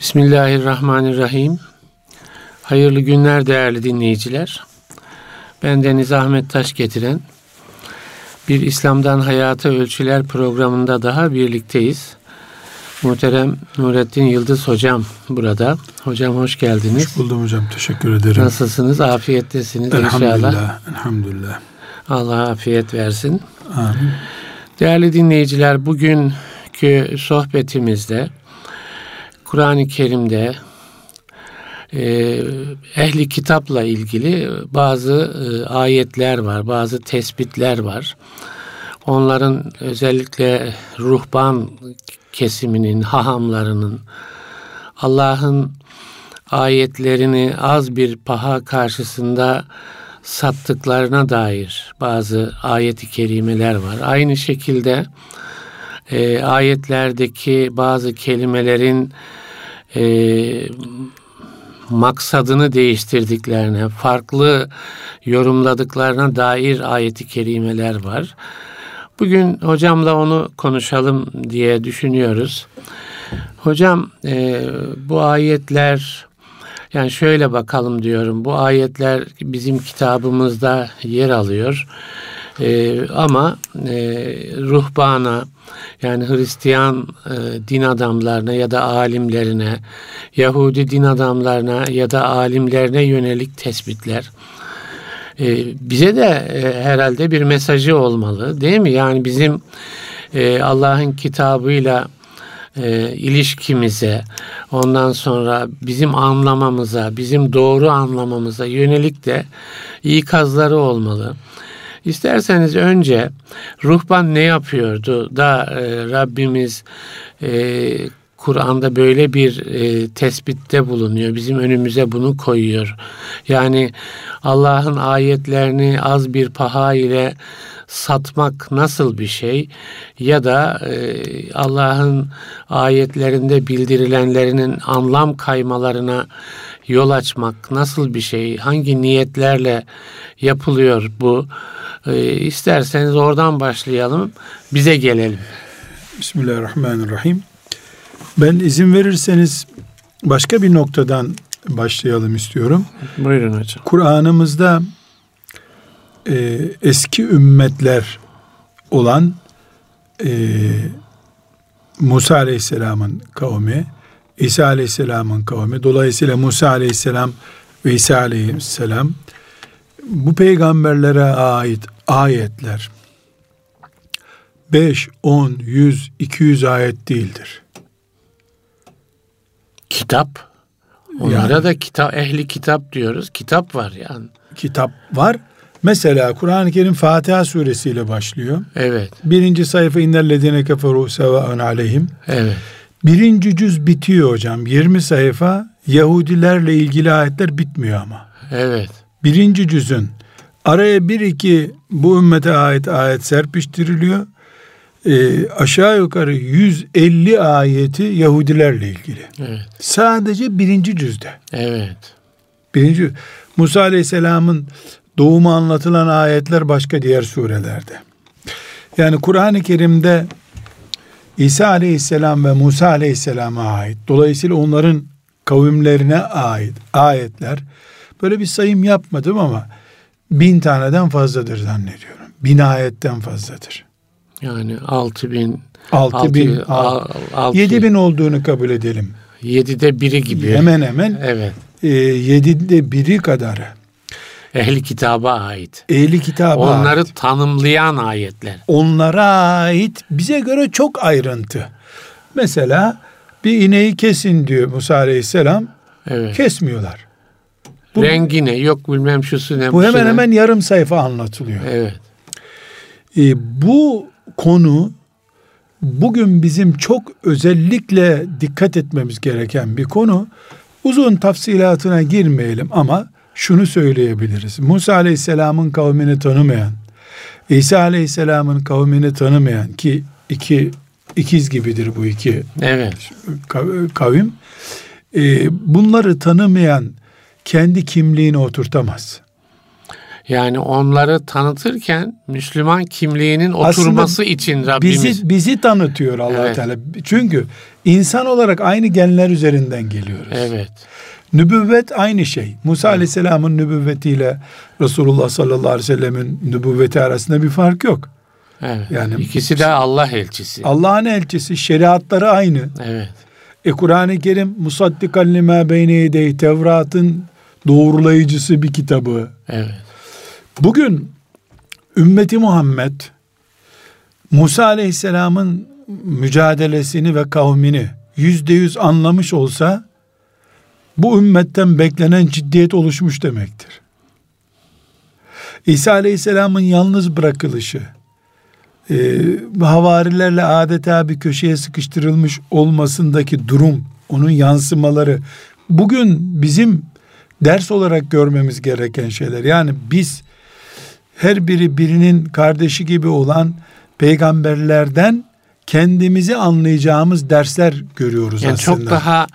Bismillahirrahmanirrahim. Hayırlı günler değerli dinleyiciler. Ben Deniz Ahmet Taş getiren bir İslam'dan Hayata Ölçüler programında daha birlikteyiz. Muhterem Nurettin Yıldız hocam burada. Hocam hoş geldiniz. Hoş buldum hocam. Teşekkür ederim. Nasılsınız? Afiyettesiniz elhamdülillah, inşallah. Elhamdülillah. Allah afiyet versin. Amin. Değerli dinleyiciler bugünkü sohbetimizde Kur'an-ı Kerim'de e, ehli kitapla ilgili bazı e, ayetler var, bazı tespitler var. Onların özellikle ruhban kesiminin, hahamlarının Allah'ın ayetlerini az bir paha karşısında sattıklarına dair bazı ayeti kerimeler var. Aynı şekilde e, ayetlerdeki bazı kelimelerin e, maksadını değiştirdiklerine, farklı yorumladıklarına dair ayeti kerimeler var. Bugün hocamla onu konuşalım diye düşünüyoruz. Hocam e, bu ayetler yani şöyle bakalım diyorum. Bu ayetler bizim kitabımızda yer alıyor. E, ama e, ruhbana yani Hristiyan e, din adamlarına ya da alimlerine, Yahudi din adamlarına ya da alimlerine yönelik tespitler. E, bize de e, herhalde bir mesajı olmalı değil mi? Yani bizim e, Allah'ın kitabıyla e, ilişkimize, ondan sonra bizim anlamamıza, bizim doğru anlamamıza yönelik de ikazları olmalı. İsterseniz önce ruhban ne yapıyordu da e, Rabbimiz e, Kur'an'da böyle bir e, tespitte bulunuyor. Bizim önümüze bunu koyuyor. Yani Allah'ın ayetlerini az bir paha ile satmak nasıl bir şey ya da e, Allah'ın ayetlerinde bildirilenlerinin anlam kaymalarına yol açmak nasıl bir şey? Hangi niyetlerle yapılıyor bu? E, isterseniz oradan başlayalım. Bize gelelim. Bismillahirrahmanirrahim. Ben izin verirseniz başka bir noktadan başlayalım istiyorum. Buyurun hocam. Kur'an'ımızda e, eski ümmetler olan e, Musa Aleyhisselam'ın kavmi, İsa Aleyhisselam'ın kavmi, dolayısıyla Musa Aleyhisselam ve İsa Aleyhisselam bu peygamberlere ait ayetler 5, 10, 100, 200 ayet değildir. Kitap. Onlara yani, da kitap ehli kitap diyoruz. Kitap var yani. Kitap var. Mesela Kur'an-ı Kerim Fatiha suresiyle başlıyor. Evet. Birinci sayfa innellezine keferu sevaun aleyhim. Evet. Birinci cüz bitiyor hocam. 20 sayfa Yahudilerle ilgili ayetler bitmiyor ama. Evet. Birinci cüzün araya bir iki bu ümmete ait ayet serpiştiriliyor. E, aşağı yukarı 150 ayeti Yahudilerle ilgili. Evet. Sadece birinci cüzde. Evet. Birinci Musa Aleyhisselam'ın doğumu anlatılan ayetler başka diğer surelerde. Yani Kur'an-ı Kerim'de İsa Aleyhisselam ve Musa Aleyhisselam'a ait, dolayısıyla onların kavimlerine ait ayetler, böyle bir sayım yapmadım ama bin taneden fazladır zannediyorum. Bin ayetten fazladır. Yani altı bin, altı bin, altı, yedi bin olduğunu kabul edelim. Yedide biri gibi. Hemen hemen. Evet. E, yedide biri kadarı. Ehli kitaba ait. Ehli kitaba Onları ait. tanımlayan ayetler. Onlara ait bize göre çok ayrıntı. Mesela bir ineği kesin diyor Musa Aleyhisselam. Evet. Kesmiyorlar. Bu, Rengi ne yok bilmem şusu ne. Bu hemen ne. hemen yarım sayfa anlatılıyor. Evet. E, bu konu bugün bizim çok özellikle dikkat etmemiz gereken bir konu. Uzun tafsilatına girmeyelim ama şunu söyleyebiliriz. Musa Aleyhisselam'ın kavmini tanımayan, İsa Aleyhisselam'ın kavmini tanımayan ki iki ikiz gibidir bu iki evet. kavim. E, bunları tanımayan kendi kimliğini oturtamaz. Yani onları tanıtırken Müslüman kimliğinin oturması Aslında için Rabbimiz bizi bizi tanıtıyor Allah evet. Teala. Çünkü İnsan olarak aynı genler üzerinden geliyoruz. Evet. Nübüvvet aynı şey. Musa. Aleyhisselam'ın nübüvvetiyle Resulullah sallallahu aleyhi ve sellemin nübüvveti arasında bir fark yok. Evet. Yani ikisi de Allah elçisi. Allah'ın elçisi. Şeriatları aynı. Evet. E Kur'an-ı Kerim musaddikan lima beyne yedey Tevrat'ın doğrulayıcısı bir kitabı. Evet. Bugün ümmeti Muhammed Musa Aleyhisselam'ın mücadelesini ve kavmini yüzde yüz anlamış olsa bu ümmetten beklenen ciddiyet oluşmuş demektir. İsa Aleyhisselam'ın yalnız bırakılışı, e, havarilerle adeta bir köşeye sıkıştırılmış olmasındaki durum, onun yansımaları bugün bizim ders olarak görmemiz gereken şeyler. Yani biz her biri birinin kardeşi gibi olan peygamberlerden kendimizi anlayacağımız dersler görüyoruz yani aslında. Çok daha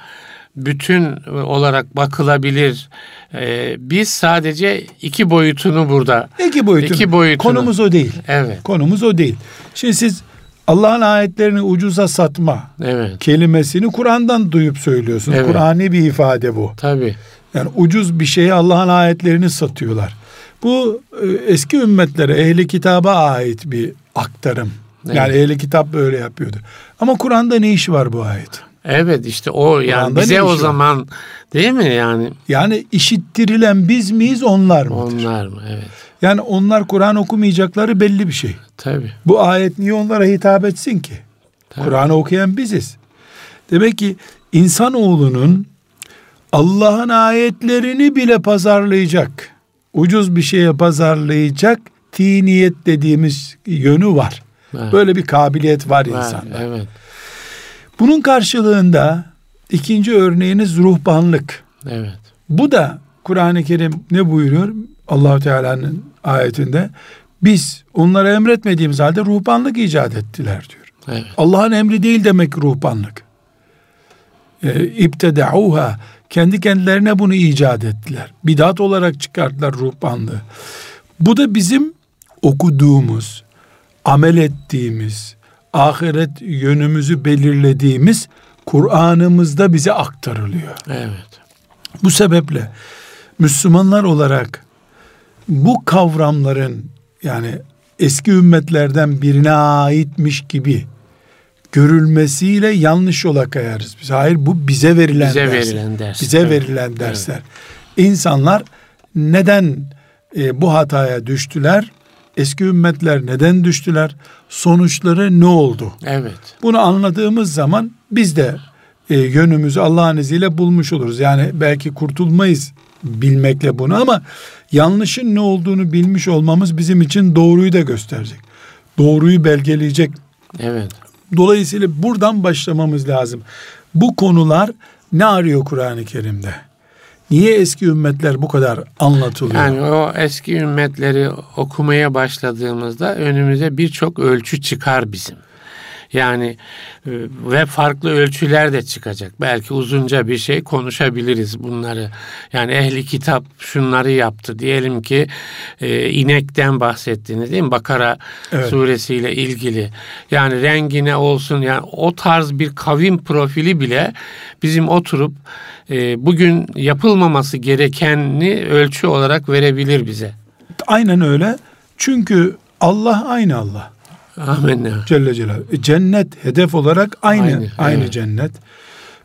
bütün olarak bakılabilir. Ee, biz sadece iki boyutunu burada. İki boyutunu. İki boyutunu. Konumuz o değil. Evet. Konumuz o değil. Şimdi siz Allah'ın ayetlerini ucuza satma evet. kelimesini Kur'an'dan duyup söylüyorsunuz. Evet. Kur'ani bir ifade bu. Tabii. Yani ucuz bir şeye Allah'ın ayetlerini satıyorlar. Bu e, eski ümmetlere, ehli kitaba ait bir aktarım. Evet. Yani ehli kitap böyle yapıyordu. Ama Kur'an'da ne işi var bu ayet? Evet işte o yani Kur'an'da bize o zaman değil mi yani? Yani işittirilen biz miyiz onlar mı? Onlar mı evet. Yani onlar Kur'an okumayacakları belli bir şey. Tabi. Bu ayet niye onlara hitap etsin ki? Kur'an'ı okuyan biziz. Demek ki insanoğlunun Allah'ın ayetlerini bile pazarlayacak, ucuz bir şeye pazarlayacak tiniyet dediğimiz yönü var. Evet. Böyle bir kabiliyet var, var insanda. Evet. Bunun karşılığında ikinci örneğiniz ruhbanlık. Evet. Bu da Kur'an-ı Kerim ne buyuruyor? Allahu Teala'nın ayetinde biz onlara emretmediğimiz halde ruhbanlık icat ettiler diyor. Evet. Allah'ın emri değil demek ruhbanlık. E, İbtedauha kendi kendilerine bunu icat ettiler. Bidat olarak çıkarttılar ruhbanlığı. Bu da bizim okuduğumuz, amel ettiğimiz, ahiret yönümüzü belirlediğimiz Kur'an'ımızda bize aktarılıyor. Evet. Bu sebeple Müslümanlar olarak bu kavramların yani eski ümmetlerden birine aitmiş gibi görülmesiyle yanlış yola kayarız. Biz hayır bu bize verilen bize ders. verilen ders. Bize evet. verilen dersler. Evet. İnsanlar neden e, bu hataya düştüler? Eski ümmetler neden düştüler? Sonuçları ne oldu? Evet. Bunu anladığımız zaman biz de e, yönümüzü Allah'ın izniyle bulmuş oluruz. Yani belki kurtulmayız bilmekle bunu ama yanlışın ne olduğunu bilmiş olmamız bizim için doğruyu da gösterecek. Doğruyu belgeleyecek. Evet. Dolayısıyla buradan başlamamız lazım. Bu konular ne arıyor Kur'an-ı Kerim'de? Niye eski ümmetler bu kadar anlatılıyor? Yani o eski ümmetleri okumaya başladığımızda önümüze birçok ölçü çıkar bizim. Yani e, ve farklı ölçüler de çıkacak. Belki uzunca bir şey konuşabiliriz bunları. Yani ehli kitap şunları yaptı. Diyelim ki e, inekten bahsettiniz değil mi? Bakara evet. suresiyle ilgili. Yani rengine olsun yani o tarz bir kavim profili bile bizim oturup e, bugün yapılmaması gerekenini ölçü olarak verebilir bize. Aynen öyle. Çünkü Allah aynı Allah. Amenna. Celle Celal. E, cennet hedef olarak aynı aynı, aynı evet. cennet.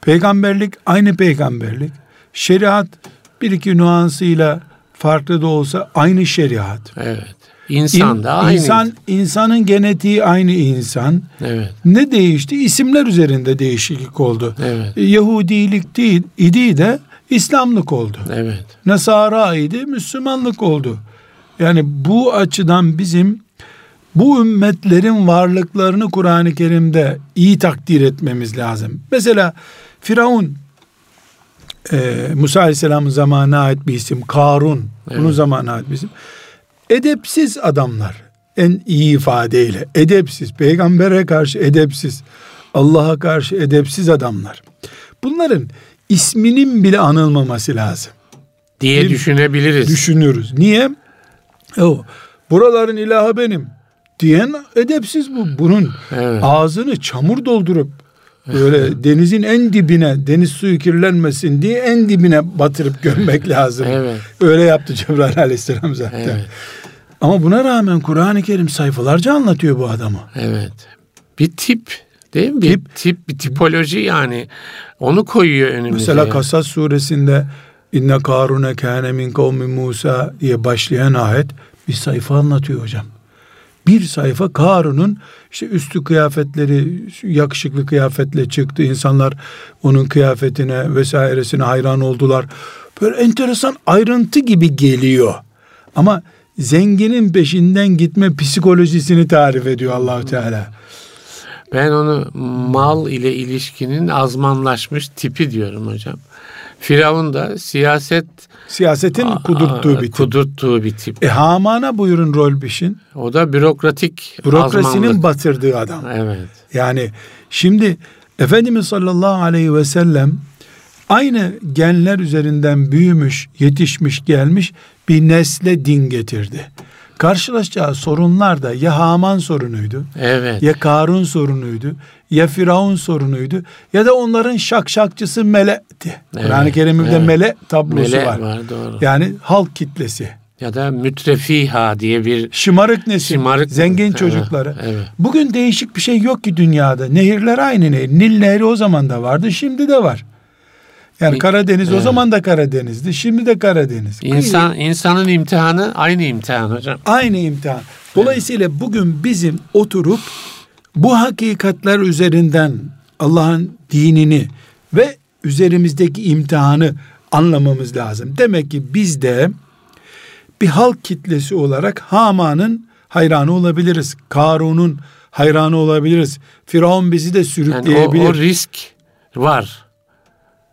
Peygamberlik aynı peygamberlik. Şeriat bir iki nüansıyla farklı da olsa aynı şeriat. Evet. İnsan da aynı. İnsan, insanın genetiği aynı insan. Evet. Ne değişti? İsimler üzerinde değişiklik oldu. Evet. E, Yahudilik değil, idi de İslamlık oldu. Evet. Nasara idi, Müslümanlık oldu. Yani bu açıdan bizim bu ümmetlerin varlıklarını Kur'an-ı Kerim'de iyi takdir etmemiz lazım. Mesela Firavun e, Musa Aleyhisselam'ın zamanına ait bir isim. Karun evet. bunun zamanına ait bir isim. Edepsiz adamlar en iyi ifadeyle edepsiz peygambere karşı edepsiz Allah'a karşı edepsiz adamlar. Bunların isminin bile anılmaması lazım. Diye Değil düşünebiliriz. Düşünürüz. Niye? O buraların ilahı benim diyen edepsiz bu. Bunun evet. ağzını çamur doldurup Böyle denizin en dibine, deniz suyu kirlenmesin diye en dibine batırıp gömmek lazım. Evet. Öyle yaptı Cebrail aleyhisselam zaten. Evet. Ama buna rağmen Kur'an-ı Kerim sayfalarca anlatıyor bu adamı. Evet. Bir tip değil mi? Bir Tip. tip, bir tipoloji yani. Onu koyuyor önümüze. Mesela Kasas suresinde inne karune kâne min kavmi Musa diye başlayan ayet bir sayfa anlatıyor hocam. Bir sayfa Karun'un işte üstü kıyafetleri yakışıklı kıyafetle çıktı. İnsanlar onun kıyafetine vesairesine hayran oldular. Böyle enteresan ayrıntı gibi geliyor. Ama zenginin peşinden gitme psikolojisini tarif ediyor Allahu Teala. Ben onu mal ile ilişkinin azmanlaşmış tipi diyorum hocam. Firavun da siyaset Siyasetin kudurttuğu bir tip. kudurttuğu bir tip. E Haman'a buyurun rol biçin. O da bürokratik Bürokrasinin azmanlık. batırdığı adam. Evet. Yani şimdi Efendimiz sallallahu aleyhi ve sellem aynı genler üzerinden büyümüş, yetişmiş, gelmiş bir nesle din getirdi. Karşılaşacağı sorunlar da ya Haman sorunuydu, Evet. ya Karun sorunuydu, ya Firavun sorunuydu ya da onların şakşakçısı melekti. Evet, Kur'an-ı Kerim'de evet. melek tablosu Mele var. var doğru. Yani halk kitlesi. Ya da mütrefiha diye bir Şımarık nesil, Şımarık- zengin Evet, çocukları. evet. Bugün değişik bir şey yok ki dünyada. Nehirler aynı nehir. Nil Nehri o zaman da vardı, şimdi de var. Yani Karadeniz o Evet. zaman da Karadeniz'di, şimdi de Karadeniz. insan insanın imtihanı aynı imtihan hocam. aynı imtihan. Dolayısıyla bugün bizim oturup bu hakikatler üzerinden Allah'ın dinini ve üzerimizdeki imtihanı anlamamız lazım. Demek ki biz de bir halk kitlesi olarak Haman'ın hayranı olabiliriz. Karun'un hayranı olabiliriz. Firavun bizi de Yani o, sürükleyebilir. o risk var.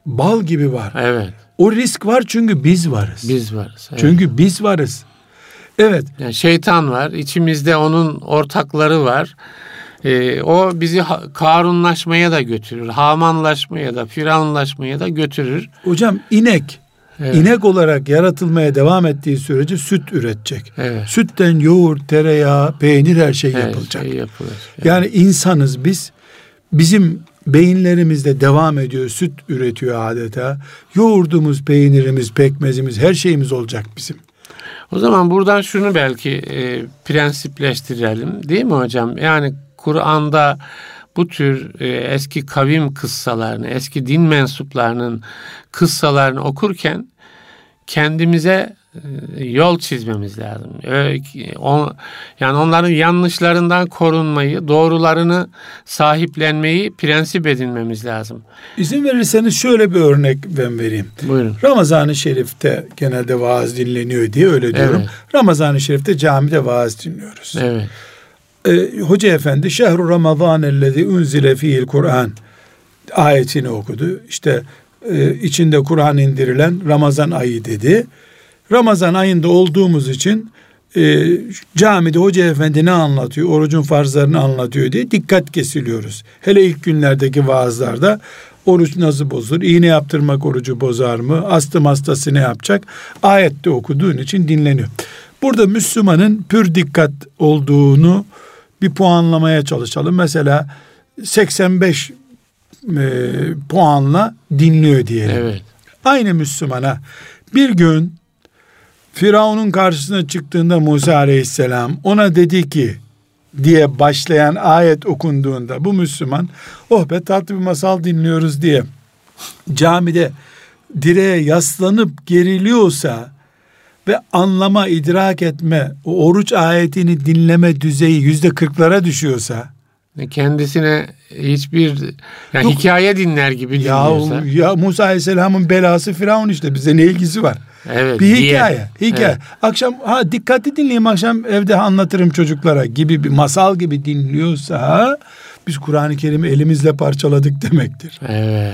Bal gibi var. Evet. O risk var çünkü biz varız. Biz varız. Evet. Çünkü biz varız. Evet. Yani şeytan var. içimizde onun ortakları var. Ee, o bizi karunlaşmaya da götürür. Hamanlaşmaya da, firavunlaşmaya da götürür. Hocam inek Evet. İnek olarak yaratılmaya devam ettiği sürece süt üretecek. Evet. Sütten yoğurt, tereyağı, peynir her şey Her yapılacak. şey yapılır. Yani insanız biz. Bizim beyinlerimizde devam ediyor. Süt üretiyor adeta. Yoğurdumuz, peynirimiz, pekmezimiz her şeyimiz olacak bizim. O zaman buradan şunu belki e, prensipleştirelim değil mi hocam? Yani Kur'an'da bu tür e, eski kavim kıssalarını, eski din mensuplarının kıssalarını okurken kendimize e, yol çizmemiz lazım. Ö- o- Yani onların yanlışlarından korunmayı, doğrularını sahiplenmeyi prensip edinmemiz lazım. İzin verirseniz şöyle bir örnek ben vereyim. Buyurun. Ramazan-ı Şerif'te genelde vaaz dinleniyor diye öyle diyorum. Evet. Ramazan-ı Şerif'te camide vaaz dinliyoruz. Evet. Ee, Hoca Efendi şehru Ramazan ellezî unzile fihil Kur'an ayetini okudu. İşte e, içinde Kur'an indirilen Ramazan ayı dedi. Ramazan ayında olduğumuz için e, camide Hoca Efendi ne anlatıyor, orucun farzlarını anlatıyor diye dikkat kesiliyoruz. Hele ilk günlerdeki vaazlarda oruç nasıl bozulur, iğne yaptırmak orucu bozar mı, astım hastası ne yapacak, ayette okuduğun için dinleniyor. Burada Müslümanın pür dikkat olduğunu bir puanlamaya çalışalım. Mesela 85 e, puanla dinliyor diyelim. Evet. Aynı Müslümana bir gün Firavun'un karşısına çıktığında Musa Aleyhisselam ona dedi ki diye başlayan ayet okunduğunda bu Müslüman oh be tatlı bir masal dinliyoruz diye camide direğe yaslanıp geriliyorsa ve anlama, idrak etme, o oruç ayetini dinleme düzeyi yüzde kırklara düşüyorsa Kendisine hiçbir yani Yok. hikaye dinler gibi ya, dinliyorsa. ya Musa Aleyhisselam'ın belası Firavun işte bize ne ilgisi var? Evet, bir diye. hikaye. Hikaye. Evet. Akşam ha dikkatli dinleyeyim akşam evde anlatırım çocuklara gibi bir masal gibi dinliyorsa biz Kur'an-ı Kerim'i elimizle parçaladık demektir. Evet.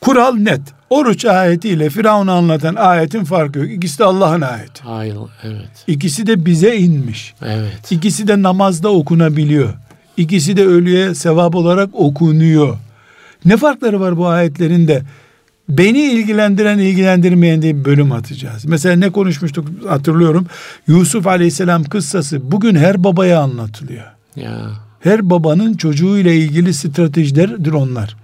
Kural net. Oruç ayetiyle Firavun'u anlatan ayetin farkı yok. İkisi de Allah'ın ayeti. Hayır, evet. İkisi de bize inmiş. Evet. İkisi de namazda okunabiliyor. İkisi de ölüye sevap olarak okunuyor. Ne farkları var bu ayetlerin de? Beni ilgilendiren ilgilendirmeyen diye bir bölüm atacağız. Mesela ne konuşmuştuk hatırlıyorum. Yusuf Aleyhisselam kıssası bugün her babaya anlatılıyor. Ya Her babanın çocuğuyla ilgili stratejilerdir onlar.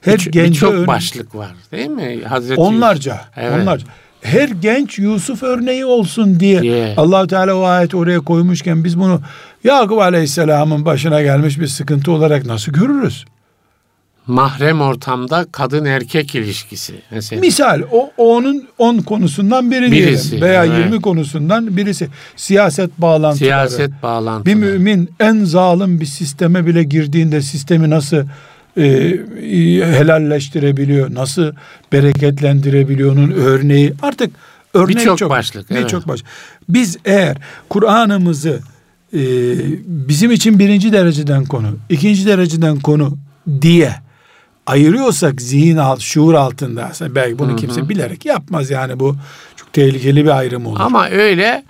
Her Bir, gence örne- başlık var değil mi? Hazreti onlarca, Evet. onlarca. Her genç Yusuf örneği olsun diye Diye. allah Teala o ayeti oraya koymuşken biz bunu Yakup Aleyhisselam'ın başına gelmiş bir sıkıntı olarak nasıl görürüz? mahrem ortamda kadın erkek ilişkisi mesela. Misal o o onun 10 konusundan biri Birisi, diyelim veya evet. 20 konusundan birisi siyaset bağlantıları. Siyaset bağlantıları. Bir mümin en zalim bir sisteme bile girdiğinde sistemi nasıl e, helalleştirebiliyor, nasıl bereketlendirebiliyor onun örneği. Artık örnek Birçok çok. başlık, evet. Birçok başlık. Biz eğer Kur'an'ımızı e, bizim için birinci dereceden konu, ikinci dereceden konu diye ayırıyorsak zihin alt, şuur altında belki bunu kimse bilerek yapmaz yani bu çok tehlikeli bir ayrım olur. Ama öyle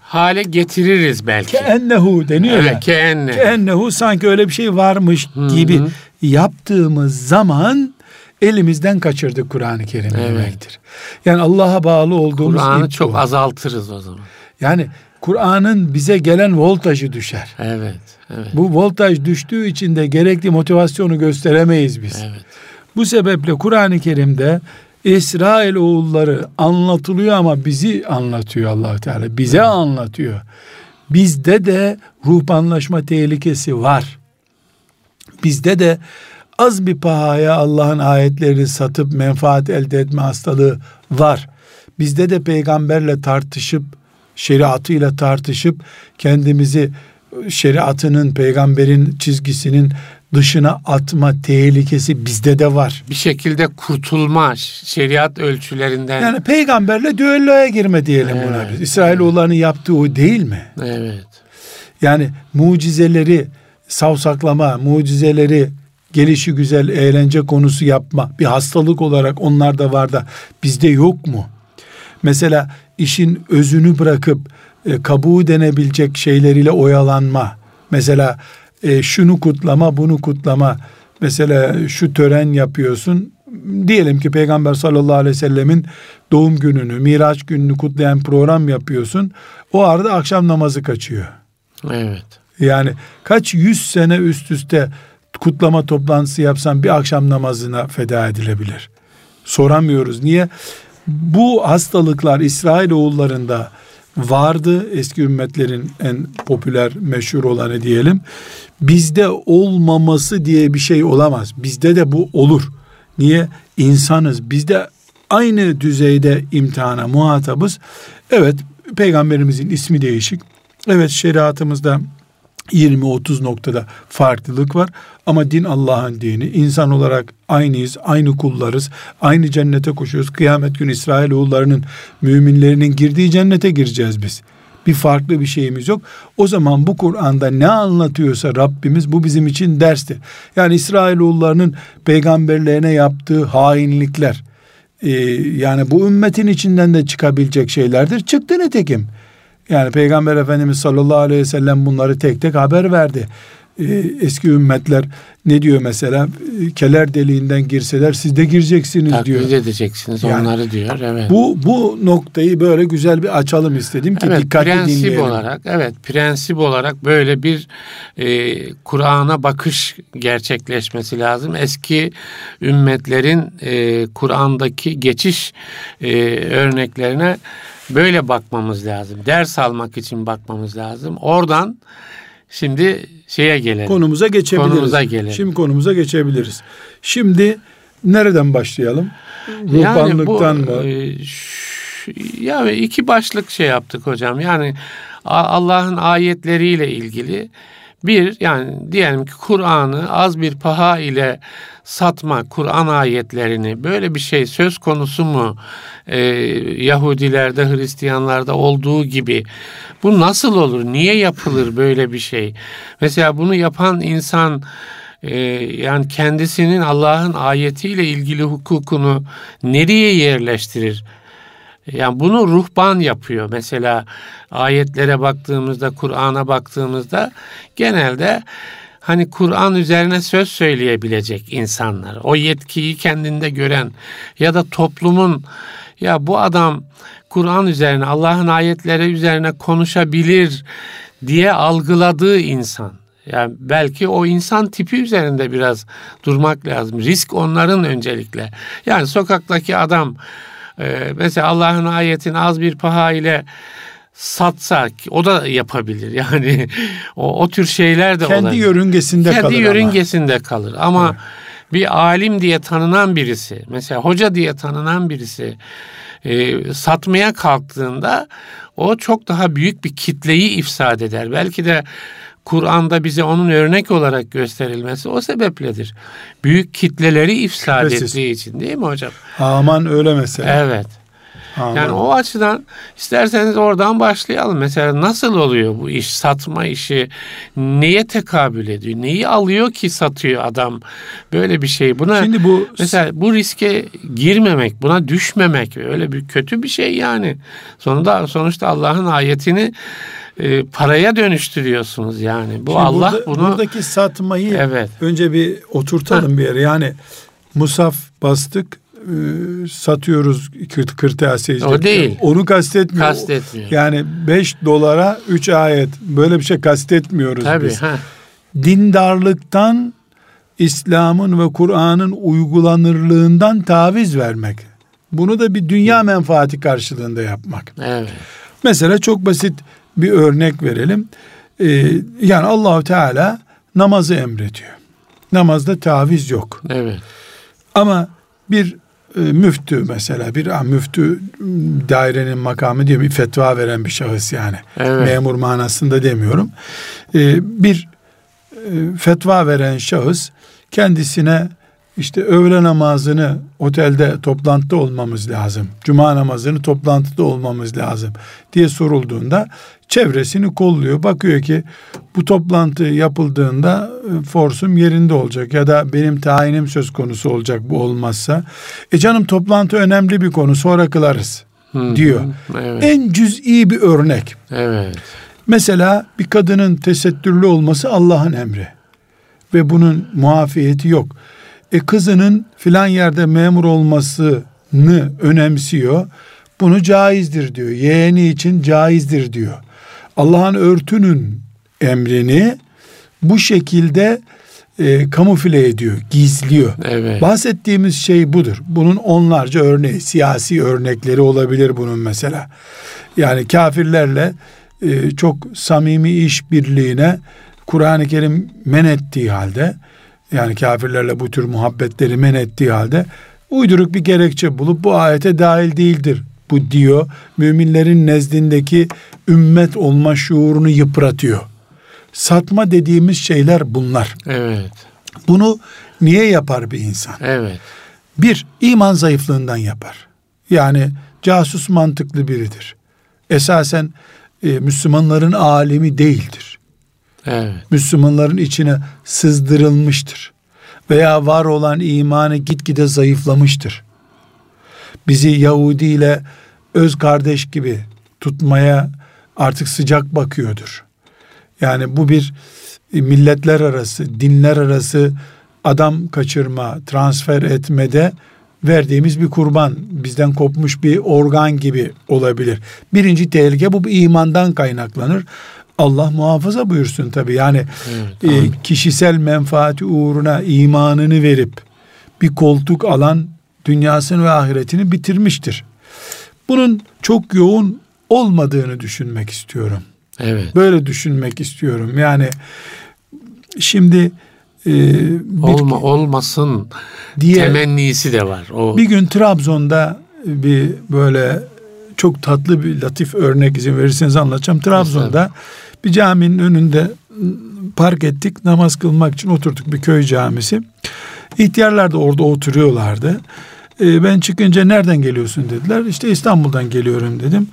hale getiririz belki. Ennehu deniyor ya. Evet, keenne. Ennehu sanki öyle bir şey varmış gibi yaptığımız zaman elimizden kaçırdık Kur'an-ı Kerim Evet. demektir. Yani Allah'a bağlı olduğumuz Kur'an'ı çok bu. azaltırız o zaman. Yani Kur'an'ın bize gelen voltajı düşer. Evet, evet, Bu voltaj düştüğü için de gerekli motivasyonu gösteremeyiz biz. evet. Bu sebeple Kur'an-ı Kerim'de İsrail oğulları anlatılıyor ama bizi anlatıyor allah Teala. Bize anlatıyor. Bizde de ruhbanlaşma tehlikesi var. Bizde de az bir pahaya Allah'ın ayetlerini satıp menfaat elde etme hastalığı var. Bizde de peygamberle tartışıp şeriatıyla tartışıp kendimizi şeriatının peygamberin çizgisinin dışına atma tehlikesi bizde de var. Bir şekilde kurtulma şeriat ölçülerinden. Yani peygamberle düelloya girme diyelim buna Evet. biz. İsrailoğullarının yaptığı o değil mi? Evet. Yani mucizeleri savsaklama, mucizeleri gelişi güzel eğlence konusu yapma bir hastalık olarak onlarda var da bizde yok mu? Mesela işin özünü bırakıp e, kabuğu denebilecek şeyleriyle oyalanma. Mesela e, şunu kutlama, bunu kutlama. Mesela şu tören yapıyorsun. Diyelim ki Peygamber sallallahu aleyhi ve sellemin doğum gününü, Miraç gününü kutlayan program yapıyorsun. O arada akşam namazı kaçıyor. Evet. Yani kaç yüz sene üst üste kutlama toplantısı yapsan bir akşam namazına feda edilebilir. Soramıyoruz. Niye? Bu hastalıklar İsrail oğullarında vardı. Eski ümmetlerin en popüler, meşhur olanı diyelim. Bizde olmaması diye bir şey olamaz. Bizde de bu olur. Niye? İnsanız. Biz de aynı düzeyde imtihana muhatabız. Evet, peygamberimizin ismi değişik. Evet, şeriatımızda 20-30 noktada farklılık var. Ama din Allah'ın dini. İnsan olarak aynıyız, aynı kullarız. Aynı cennete koşuyoruz. Kıyamet günü İsrailoğullarının, müminlerinin girdiği cennete gireceğiz biz. Bir farklı bir şeyimiz yok. O zaman bu Kur'an'da ne anlatıyorsa Rabbimiz bu bizim için derstir. Yani İsrailoğullarının peygamberlerine yaptığı hainlikler, e, yani bu ümmetin içinden de çıkabilecek şeylerdir. Çıktı nitekim. Yani Peygamber Efendimiz sallallahu aleyhi ve sellem bunları tek tek haber verdi. Ee, eski ümmetler ne diyor mesela? Ee, Keler deliğinden girseler siz de gireceksiniz diyor. Taklit edeceksiniz Yani onları diyor. Evet. Bu bu noktayı böyle güzel bir açalım istedim ki evet, dikkatli prensip dinleyelim. olarak evet prensip olarak böyle bir e, Kur'an'a bakış gerçekleşmesi lazım. Eski ümmetlerin e, Kur'an'daki geçiş e, örneklerine böyle bakmamız lazım. Ders almak için bakmamız lazım. Oradan şimdi şeye gelelim. Konumuza geçebiliriz. Konumuza gelelim. Şimdi konumuza geçebiliriz. Şimdi nereden başlayalım? Ruhbanlıktan yani bu, mı? e, ş- ya iki başlık şey yaptık hocam. Yani Allah'ın ayetleriyle ilgili bir yani diyelim ki Kur'an'ı az bir paha ile satma Kur'an ayetlerini böyle bir şey söz konusu mu Ee, Yahudilerde Hristiyanlarda olduğu gibi bu nasıl olur niye yapılır böyle bir şey? Mesela bunu yapan insan e, yani kendisinin Allah'ın ayetiyle ilgili hukukunu nereye yerleştirir yani bunu ruhban yapıyor. Mesela ayetlere baktığımızda, Kur'an'a baktığımızda genelde hani Kur'an üzerine söz söyleyebilecek insanlar, o yetkiyi kendinde gören ya da toplumun ya bu adam Kur'an üzerine, Allah'ın ayetleri üzerine konuşabilir diye algıladığı insan. Yani belki o insan tipi üzerinde biraz durmak lazım. Risk onların öncelikle. Yani sokaktaki adam e, mesela Allah'ın ayetini az bir paha ile satsak o da yapabilir. Yani o, o tür şeyler de kendi olabilir. yörüngesinde kendi kalır yörüngesinde ama. kalır. Ama evet. bir alim diye tanınan birisi, mesela hoca diye tanınan birisi e, satmaya kalktığında o çok daha büyük bir kitleyi ifsad eder. Belki de Kur'an'da bize onun örnek olarak gösterilmesi o sebepledir. Büyük kitleleri ifsad Şüphesiz. ettiği için değil mi hocam? Aman öyle mesela. Evet. Aman. Yani o açıdan isterseniz oradan başlayalım. Mesela nasıl oluyor bu iş? Satma işi neye tekabül ediyor? Neyi alıyor ki satıyor adam? Böyle bir şey. Buna Şimdi bu mesela bu riske girmemek, buna düşmemek öyle bir kötü bir şey yani. Sonunda sonuçta Allah'ın ayetini e, paraya dönüştürüyorsunuz yani. Bu Şimdi Allah burada, bunu buradaki satmayı evet. önce bir oturtalım ha. bir yere. Yani musaf bastık e, satıyoruz kırtasiyeci. O değil. Onu kastetmiyor. Kastetmiyor. Yani 5 dolara 3 ayet. Böyle bir şey kastetmiyoruz Tabii, biz. Ha. Dindarlıktan İslam'ın ve Kur'an'ın uygulanırlığından taviz vermek. Bunu da bir dünya menfaati karşılığında yapmak. Evet. Mesela çok basit bir örnek verelim. Ee, yani Allahu Teala namazı emrediyor. Namazda taviz yok. Evet. Ama bir e, müftü mesela bir a, müftü dairenin makamı diye bir fetva veren bir şahıs yani. Evet. Memur manasında demiyorum. E, bir e, fetva veren şahıs kendisine işte öğle namazını otelde toplantıda olmamız lazım. Cuma namazını toplantıda olmamız lazım diye sorulduğunda çevresini kolluyor. Bakıyor ki bu toplantı yapıldığında e, forsum yerinde olacak ya da benim tayinim söz konusu olacak bu olmazsa. E canım toplantı önemli bir konu sonra kılarız diyor. Evet. En cüz'i bir örnek. Evet. Mesela bir kadının tesettürlü olması Allah'ın emri ve bunun muafiyeti yok. E kızının filan yerde memur olmasını önemsiyor. Bunu caizdir diyor. Yeğeni için caizdir diyor. Allah'ın örtünün emrini bu şekilde e, kamufle ediyor, gizliyor. Evet. Bahsettiğimiz şey budur. Bunun onlarca örneği, siyasi örnekleri olabilir bunun mesela. Yani kafirlerle e, çok samimi işbirliğine Kur'an-ı Kerim men ettiği halde yani kafirlerle bu tür muhabbetleri men ettiği halde uyduruk bir gerekçe bulup bu ayete dahil değildir bu diyor. Müminlerin nezdindeki ümmet olma şuurunu yıpratıyor. Satma dediğimiz şeyler bunlar. Evet. Bunu niye yapar bir insan? Evet. Bir, iman zayıflığından yapar. Yani casus mantıklı biridir. Esasen e, Müslümanların alemi değildir. Evet. Müslümanların içine sızdırılmıştır. Veya var olan imanı gitgide zayıflamıştır. Bizi Yahudi ile öz kardeş gibi tutmaya artık sıcak bakıyordur. Yani bu bir milletler arası, dinler arası adam kaçırma, transfer etmede verdiğimiz bir kurban, bizden kopmuş bir organ gibi olabilir. Birinci tehlike bu imandan kaynaklanır. Allah muhafaza buyursun tabi. Yani evet, e, kişisel menfaati uğruna imanını verip bir koltuk alan dünyasını ve ahiretini bitirmiştir. Bunun çok yoğun olmadığını düşünmek istiyorum. Evet. Böyle düşünmek istiyorum. Yani şimdi e, bir, olma olmasın diye temennisi de var. O bir gün Trabzon'da bir böyle çok tatlı bir latif örnek izin verirseniz anlatacağım. Trabzon'da bir caminin önünde park ettik. Namaz kılmak için oturduk bir köy camisi. İhtiyarlar da orada oturuyorlardı. Ee, ben çıkınca nereden geliyorsun dediler. İşte İstanbul'dan geliyorum dedim.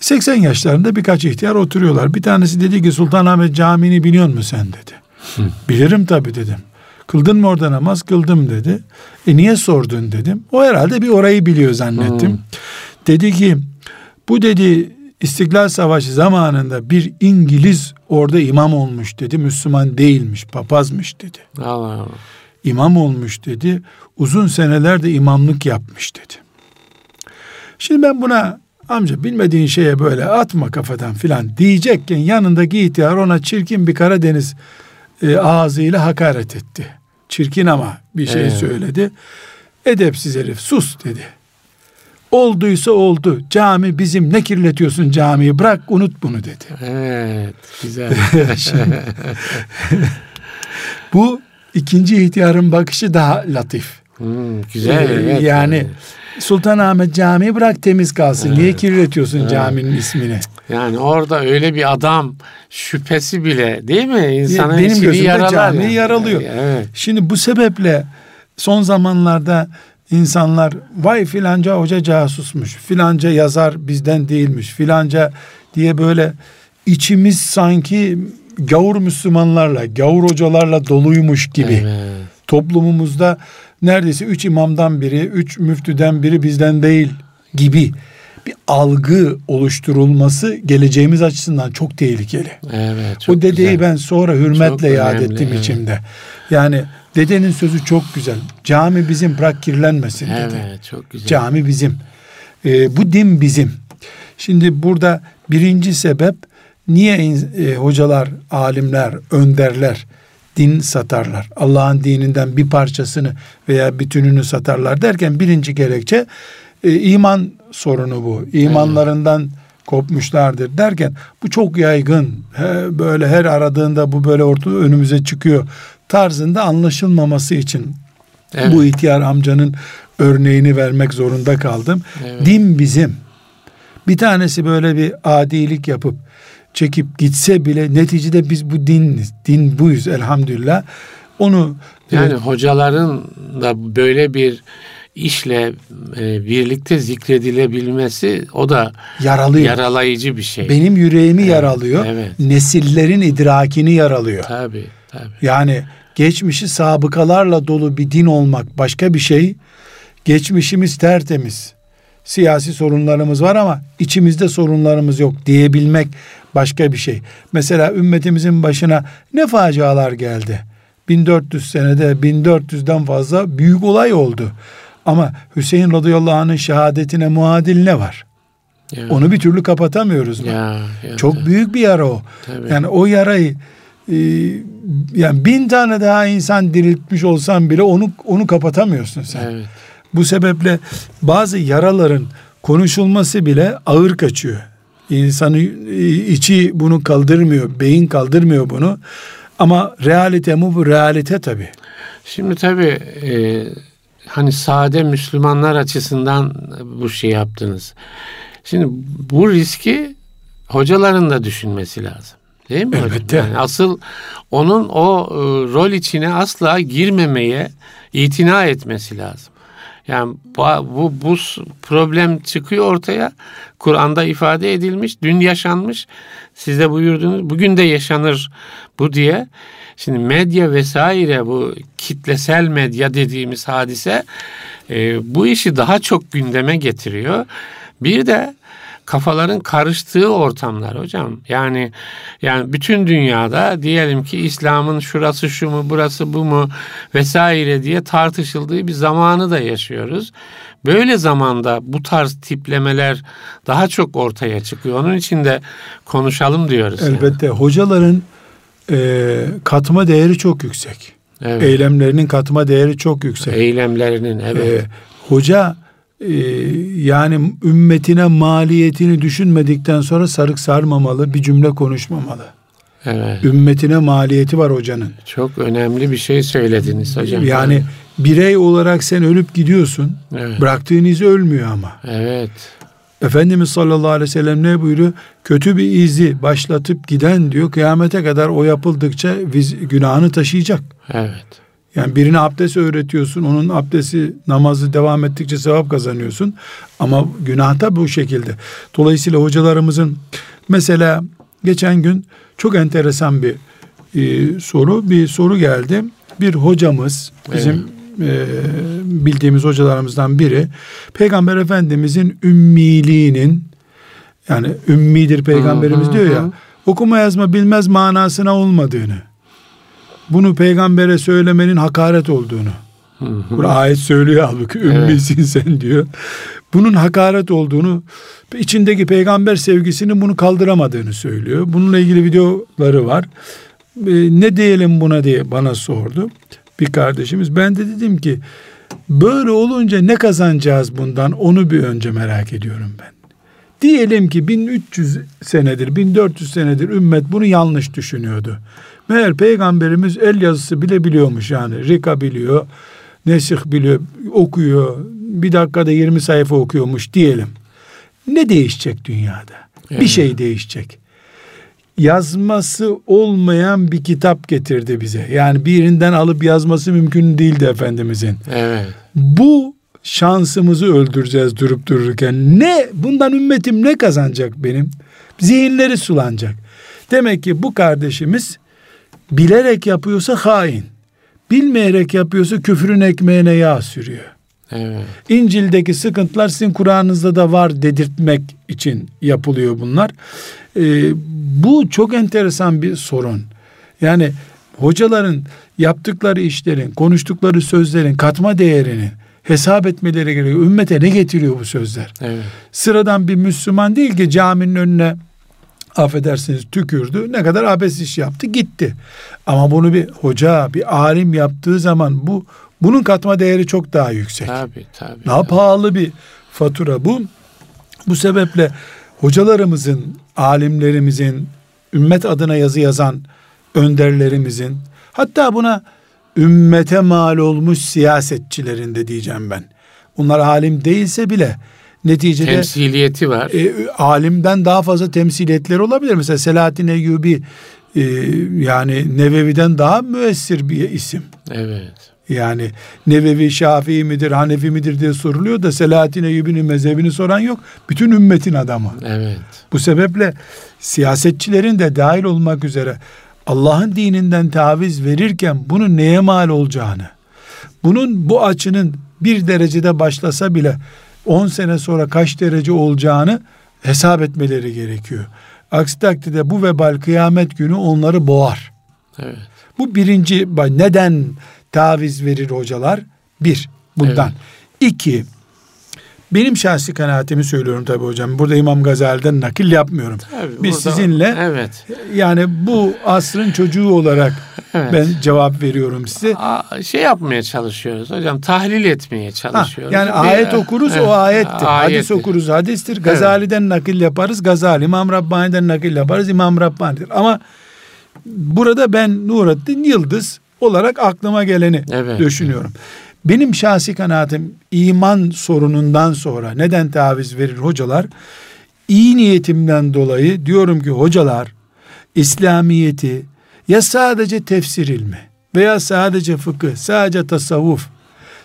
80 yaşlarında birkaç ihtiyar oturuyorlar. Bir tanesi dedi ki Sultanahmet Camii'ni biliyor musun sen dedi. Hı. Bilirim tabii dedim. Kıldın mı orada namaz? Kıldım dedi. E niye sordun dedim. O herhalde bir orayı biliyor zannettim. Hı. Dedi ki bu dedi İstiklal Savaşı zamanında bir İngiliz orada imam olmuş dedi. Müslüman değilmiş, papazmış dedi. Allah Allah. İmam olmuş dedi. Uzun senelerde imamlık yapmış dedi. Şimdi ben buna amca bilmediğin şeye böyle atma kafadan filan diyecekken yanındaki ihtiyar ona çirkin bir Karadeniz e, ağzıyla hakaret etti. Çirkin ama bir şey Evet. söyledi. Edepsiz herif sus dedi. Olduysa oldu. Cami bizim ne kirletiyorsun camiyi bırak unut bunu dedi. Evet. Güzel. Bu ikinci ihtiyarın bakışı daha latif. Hmm, güzel. Ee, evet. yani Sultanahmet Camii bırak temiz kalsın. Niye kirletiyorsun caminin ismini? Yani orada öyle bir adam şüphesi bile değil mi? İnsanın Benim gözümde camiyi yani. yaralıyor. Evet. Şimdi bu sebeple son zamanlarda insanlar vay filanca hoca casusmuş, filanca yazar bizden değilmiş, filanca diye böyle içimiz sanki gavur Müslümanlarla, gavur hocalarla doluymuş gibi. Evet. Toplumumuzda neredeyse üç imamdan biri, üç müftüden biri bizden değil gibi bir algı oluşturulması geleceğimiz açısından çok tehlikeli. Evet. çok o dedeyi güzel. ben sonra hürmetle Çok yad önemli, ettim evet. içimde. Yani dedenin sözü çok güzel. Cami bizim bırak kirlenmesin dedi. Evet çok güzel. Cami bizim. Ee, bu din bizim. Şimdi burada birinci sebep niye e, hocalar, alimler, önderler din satarlar? Allah'ın dininden bir parçasını veya bütününü satarlar derken birinci gerekçe e, iman sorunu bu. İmanlarından kopmuşlardır derken bu çok yaygın. He, böyle her aradığında bu böyle orta önümüze çıkıyor tarzında anlaşılmaması için Evet. bu ihtiyar amcanın örneğini vermek zorunda kaldım. Evet. Din bizim. Bir tanesi böyle bir adilik yapıp çekip gitse bile neticede biz bu diniz. Din buyuz elhamdülillah. Onu Yani e, hocaların da böyle bir işle e, birlikte zikredilebilmesi o da yaralıyor. yaralayıcı bir şey. Benim yüreğimi Evet, yaralıyor. evet. Nesillerin idrakini yaralıyor. Tabii tabii. Yani geçmişi sabıkalarla dolu bir din olmak başka bir şey. Geçmişimiz tertemiz. Siyasi sorunlarımız var ama içimizde sorunlarımız yok diyebilmek başka bir şey. Mesela ümmetimizin başına ne facialar geldi. 1400 senede 1400'den fazla büyük olay oldu. Ama Hüseyin radıyallahu anh'ın şehadetine muadil ne var? Ya, Onu bir türlü kapatamıyoruz. ya, ya, Çok tabii, büyük bir yara o. tabii. Yani o yarayı e, yani bin tane daha insan diriltmiş olsan bile onu onu kapatamıyorsun sen. Evet. Bu sebeple bazı yaraların konuşulması bile ağır kaçıyor. İnsanı e, içi bunu kaldırmıyor, beyin kaldırmıyor bunu. Ama realite mi bu realite tabii. Şimdi tabii e, hani sade Müslümanlar açısından bu şey yaptınız. Şimdi bu riski hocaların da düşünmesi lazım. Değil mi? Elbette. Yani asıl onun o e, rol içine asla girmemeye itina etmesi lazım. Yani bu, bu, bu problem çıkıyor ortaya. Kur'an'da ifade edilmiş, dün yaşanmış. Siz de buyurdunuz, bugün de yaşanır bu diye. Şimdi medya vesaire bu kitlesel medya dediğimiz hadise e, bu işi daha çok gündeme getiriyor. Bir de kafaların karıştığı ortamlar hocam. Yani yani bütün dünyada diyelim ki İslam'ın şurası şu mu, burası bu mu vesaire diye tartışıldığı bir zamanı da yaşıyoruz. Böyle zamanda bu tarz tiplemeler daha çok ortaya çıkıyor. Onun için de konuşalım diyoruz. yani. Elbette hocaların e, katma değeri çok yüksek. Evet. Eylemlerinin katma değeri çok yüksek. Eylemlerinin evet. Ee, hoca e, yani ümmetine maliyetini düşünmedikten sonra sarık sarmamalı, bir cümle konuşmamalı. evet. Ümmetine maliyeti var hocanın. Çok önemli bir şey söylediniz hocam. Yani birey olarak sen ölüp gidiyorsun. evet. Bıraktığın iz ölmüyor ama. evet. Efendimiz sallallahu aleyhi ve sellem ne buyuruyor? Kötü bir izi başlatıp giden diyor kıyamete kadar o yapıldıkça viz, günahını taşıyacak. Evet. Yani birine abdest öğretiyorsun. Onun abdesti namazı devam ettikçe sevap kazanıyorsun. Ama günah da bu şekilde. Dolayısıyla hocalarımızın mesela geçen gün çok enteresan bir e, soru. Bir soru geldi. Bir hocamız bizim e, bildiğimiz hocalarımızdan biri Peygamber Efendimizin ümmiliğinin yani ümmidir peygamberimiz Hı hı diyor hı. ya okuma yazma bilmez manasına olmadığını bunu peygambere söylemenin hakaret olduğunu. Burada ayet söylüyor halbuki ümmisin sen diyor. Bunun hakaret olduğunu içindeki peygamber sevgisinin bunu kaldıramadığını söylüyor. Bununla ilgili videoları var. ne diyelim buna diye bana sordu bir kardeşimiz. Ben de dedim ki böyle olunca ne kazanacağız bundan onu bir önce merak ediyorum ben. Diyelim ki 1300 senedir, 1400 senedir ümmet bunu yanlış düşünüyordu. Meğer peygamberimiz el yazısı bile biliyormuş yani. Rika biliyor, nesih biliyor, okuyor. Bir dakikada 20 sayfa okuyormuş diyelim. Ne değişecek dünyada? Evet. Bir şey değişecek. Yazması olmayan bir kitap getirdi bize. Yani birinden alıp yazması mümkün değildi Efendimizin. Evet. Bu şansımızı öldüreceğiz durup dururken. Ne bundan ümmetim ne kazanacak benim? Zihinleri sulanacak. Demek ki bu kardeşimiz bilerek yapıyorsa hain. Bilmeyerek yapıyorsa küfrün ekmeğine yağ sürüyor. Evet. İncil'deki sıkıntılar sizin Kur'an'ınızda da var dedirtmek için yapılıyor bunlar. Ee, bu çok enteresan bir sorun. Yani hocaların yaptıkları işlerin, konuştukları sözlerin katma değerini hesap etmeleri gerekiyor. Ümmete ne getiriyor bu sözler? Evet. Sıradan bir Müslüman değil ki caminin önüne affedersiniz tükürdü. Ne kadar abes iş yaptı gitti. Ama bunu bir hoca, bir alim yaptığı zaman bu bunun katma değeri çok daha yüksek. Tabii tabii. Daha tabii. pahalı bir fatura bu. Bu sebeple hocalarımızın, alimlerimizin, ümmet adına yazı yazan önderlerimizin, hatta buna ümmete mal olmuş siyasetçilerin de diyeceğim ben. Onlar alim değilse bile neticede temsiliyeti var. E, alimden daha fazla temsiliyetleri olabilir. Mesela Selahattin Eyyubi e, yani Nevevi'den daha müessir bir isim. Evet. Yani Nevevi Şafii midir, Hanefi midir diye soruluyor da Selahattin Eyyubi'nin mezhebini soran yok. Bütün ümmetin adamı. Evet. Bu sebeple siyasetçilerin de dahil olmak üzere Allah'ın dininden taviz verirken bunun neye mal olacağını, bunun bu açının bir derecede başlasa bile 10 sene sonra kaç derece olacağını hesap etmeleri gerekiyor. Aksi takdirde bu vebal kıyamet günü onları boğar. Evet. Bu birinci neden taviz verir hocalar? Bir, bundan. Evet. İki, benim şahsi kanaatimi söylüyorum tabii hocam. Burada İmam Gazali'den nakil yapmıyorum. Tabii, Biz burada, sizinle evet. yani bu asrın çocuğu olarak evet. ben cevap veriyorum size. şey yapmaya çalışıyoruz hocam. Tahlil etmeye çalışıyoruz. Ha, yani bir, ayet okuruz evet, o ayettir. Ayettir. Hadis okuruz hadistir. Gazali'den evet. nakil yaparız. Gazali İmam Rabbani'den nakil yaparız. İmam Rabbani'dir. Ama burada ben Nurattin Yıldız olarak aklıma geleni evet. düşünüyorum. Benim şahsi kanaatim iman sorunundan sonra neden taviz verir hocalar? İyi niyetimden dolayı diyorum ki hocalar İslamiyeti ya sadece tefsir ilmi veya sadece fıkıh, sadece tasavvuf,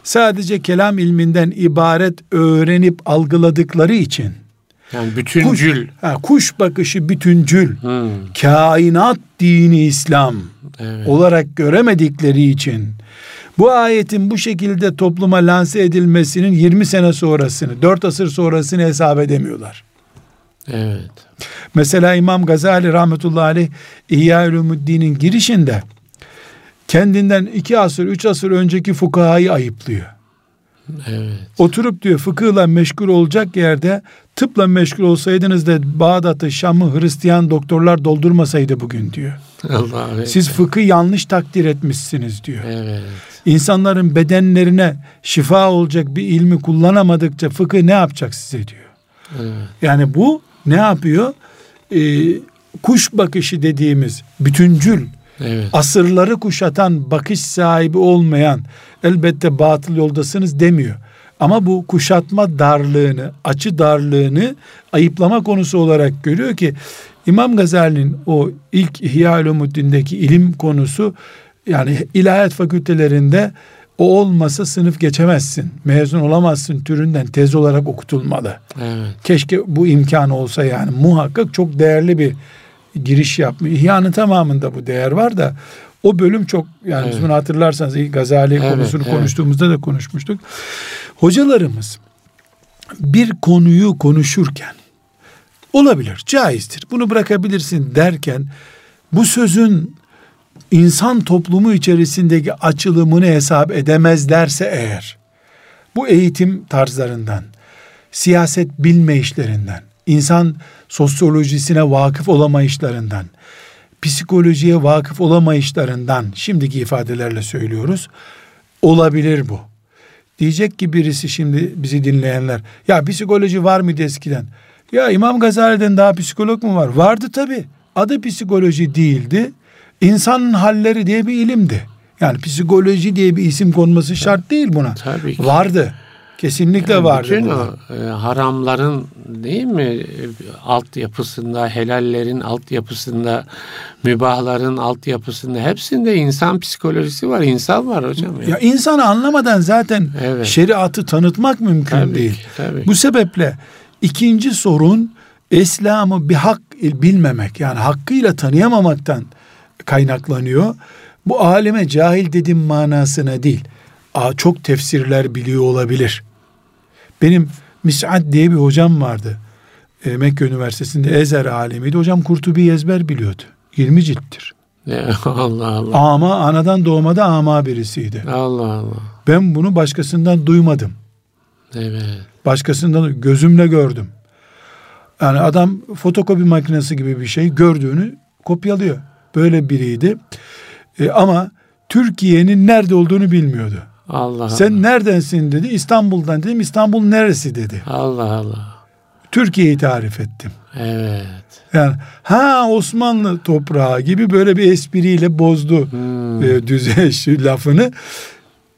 sadece kelam ilminden ibaret öğrenip algıladıkları için yani bütüncül. Kuş, ha, kuş bakışı bütüncül. Hmm. Kainat dini İslam evet. olarak göremedikleri için bu ayetin bu şekilde topluma lanse edilmesinin 20 sene sonrasını, 4 asır sonrasını hesap edemiyorlar. Evet. Mesela İmam Gazali rahmetullahi aleyh İhya Ulumuddin'in girişinde kendinden iki asır, üç asır önceki fukahayı ayıplıyor. Evet. Oturup diyor fıkıhla meşgul olacak yerde tıpla meşgul olsaydınız da Bağdat'ı, Şam'ı Hristiyan doktorlar doldurmasaydı bugün diyor. Allah Siz fıkı yanlış takdir etmişsiniz diyor. Evet. İnsanların bedenlerine şifa olacak bir ilmi kullanamadıkça fıkıh ne yapacak size diyor. Evet. Yani bu ne yapıyor? Ee, kuş bakışı dediğimiz bütüncül, evet. asırları kuşatan bakış sahibi olmayan elbette batıl yoldasınız demiyor. Ama bu kuşatma darlığını, açı darlığını ayıplama konusu olarak görüyor ki İmam Gazali'nin o ilk İhya Ulumuddin'deki ilim konusu yani ilahiyat fakültelerinde o olmasa sınıf geçemezsin. Mezun olamazsın türünden tez olarak okutulmalı. Evet. Keşke bu imkan olsa yani muhakkak çok değerli bir giriş yapmış. İhya'nın tamamında bu değer var da o bölüm çok yani evet. bunu hatırlarsanız ilk Gazali evet, konusunu evet. konuştuğumuzda da konuşmuştuk. Hocalarımız bir konuyu konuşurken olabilir, caizdir. Bunu bırakabilirsin derken bu sözün insan toplumu içerisindeki açılımını hesap edemezlerse eğer bu eğitim tarzlarından, siyaset bilme işlerinden, insan sosyolojisine vakıf olamayışlarından, psikolojiye vakıf olamayışlarından şimdiki ifadelerle söylüyoruz. Olabilir bu. Diyecek ki birisi şimdi bizi dinleyenler ya psikoloji var mıydı eskiden? Ya İmam Gazali'den daha psikolog mu var? Vardı tabi. Adı psikoloji değildi. İnsanın halleri diye bir ilimdi. Yani psikoloji diye bir isim konması şart değil buna. Tabii ki. Vardı. Kesinlikle yani vardı. Bütün o e, haramların değil mi altyapısında, helallerin altyapısında, mübahların altyapısında hepsinde insan psikolojisi var, insan var hocam. Ya, ya insanı anlamadan zaten evet. şeriatı tanıtmak mümkün tabii değil. Ki, tabii. Bu sebeple ikinci sorun İslam'ı bir hak bilmemek yani hakkıyla tanıyamamaktan kaynaklanıyor. Bu aleme cahil dedim manasına değil. Aa, çok tefsirler biliyor olabilir. Benim Mis'ad diye bir hocam vardı. E, Mekke Üniversitesi'nde Ezer alemiydi. Hocam Kurtubi ezber biliyordu. 20 cilttir. Allah Allah. Ama anadan doğmada ama birisiydi. Allah Allah. Ben bunu başkasından duymadım. Evet. Başkasından gözümle gördüm. Yani adam fotokopi makinesi gibi bir şey gördüğünü kopyalıyor. Böyle biriydi. E, ama Türkiye'nin nerede olduğunu bilmiyordu. Allah Sen Allah. neredensin dedi. İstanbul'dan dedim. İstanbul neresi dedi. Allah Allah. Türkiye'yi tarif ettim. Evet. Yani ha Osmanlı toprağı gibi böyle bir espriyle bozdu hmm. e, düze şu lafını.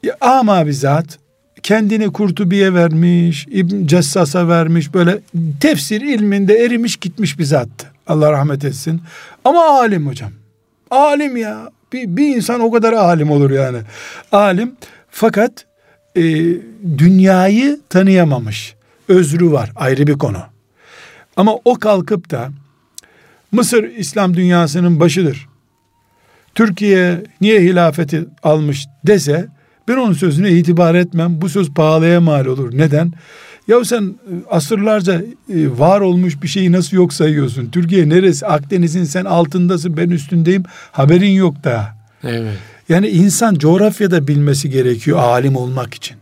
Ya, ama bir zat kendini Kurtubi'ye vermiş, İbn Cessas'a vermiş böyle tefsir ilminde erimiş gitmiş bir zattı. Allah rahmet etsin. Ama alim hocam. Alim ya. Bir, bir insan o kadar alim olur yani. Alim fakat e, dünyayı tanıyamamış. Özrü var ayrı bir konu. Ama o kalkıp da Mısır İslam dünyasının başıdır. Türkiye niye hilafeti almış dese ben onun sözüne itibar etmem. Bu söz pahalıya mal olur. Neden? Ya sen e, asırlarca e, var olmuş bir şeyi nasıl yok sayıyorsun? Türkiye neresi? Akdeniz'in sen altındasın ben üstündeyim. Haberin yok da. Evet. Yani insan coğrafyada bilmesi gerekiyor alim olmak için.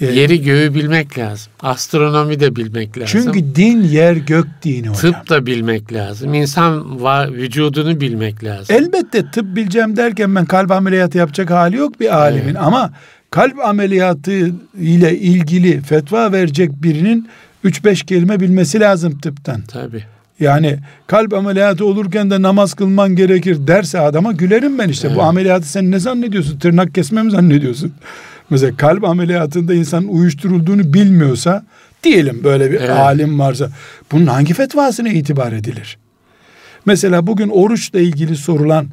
Yani, Yeri göğü bilmek lazım. Astronomi de bilmek lazım. Çünkü din yer gök dini hocam. Tıp da bilmek lazım. İnsan var, vücudunu bilmek lazım. Elbette tıp bileceğim derken ben kalp ameliyatı yapacak hali yok bir alimin. Evet. Ama kalp ameliyatı ile ilgili fetva verecek birinin 3-5 kelime bilmesi lazım tıptan. Tabii. Yani kalp ameliyatı olurken de namaz kılman gerekir derse adama gülerim ben işte. Evet. Bu ameliyatı sen ne zannediyorsun? Tırnak kesme mi zannediyorsun? Mesela kalp ameliyatında insanın uyuşturulduğunu bilmiyorsa diyelim böyle bir evet. alim varsa bunun hangi fetvasına itibar edilir? Mesela bugün oruçla ilgili sorulan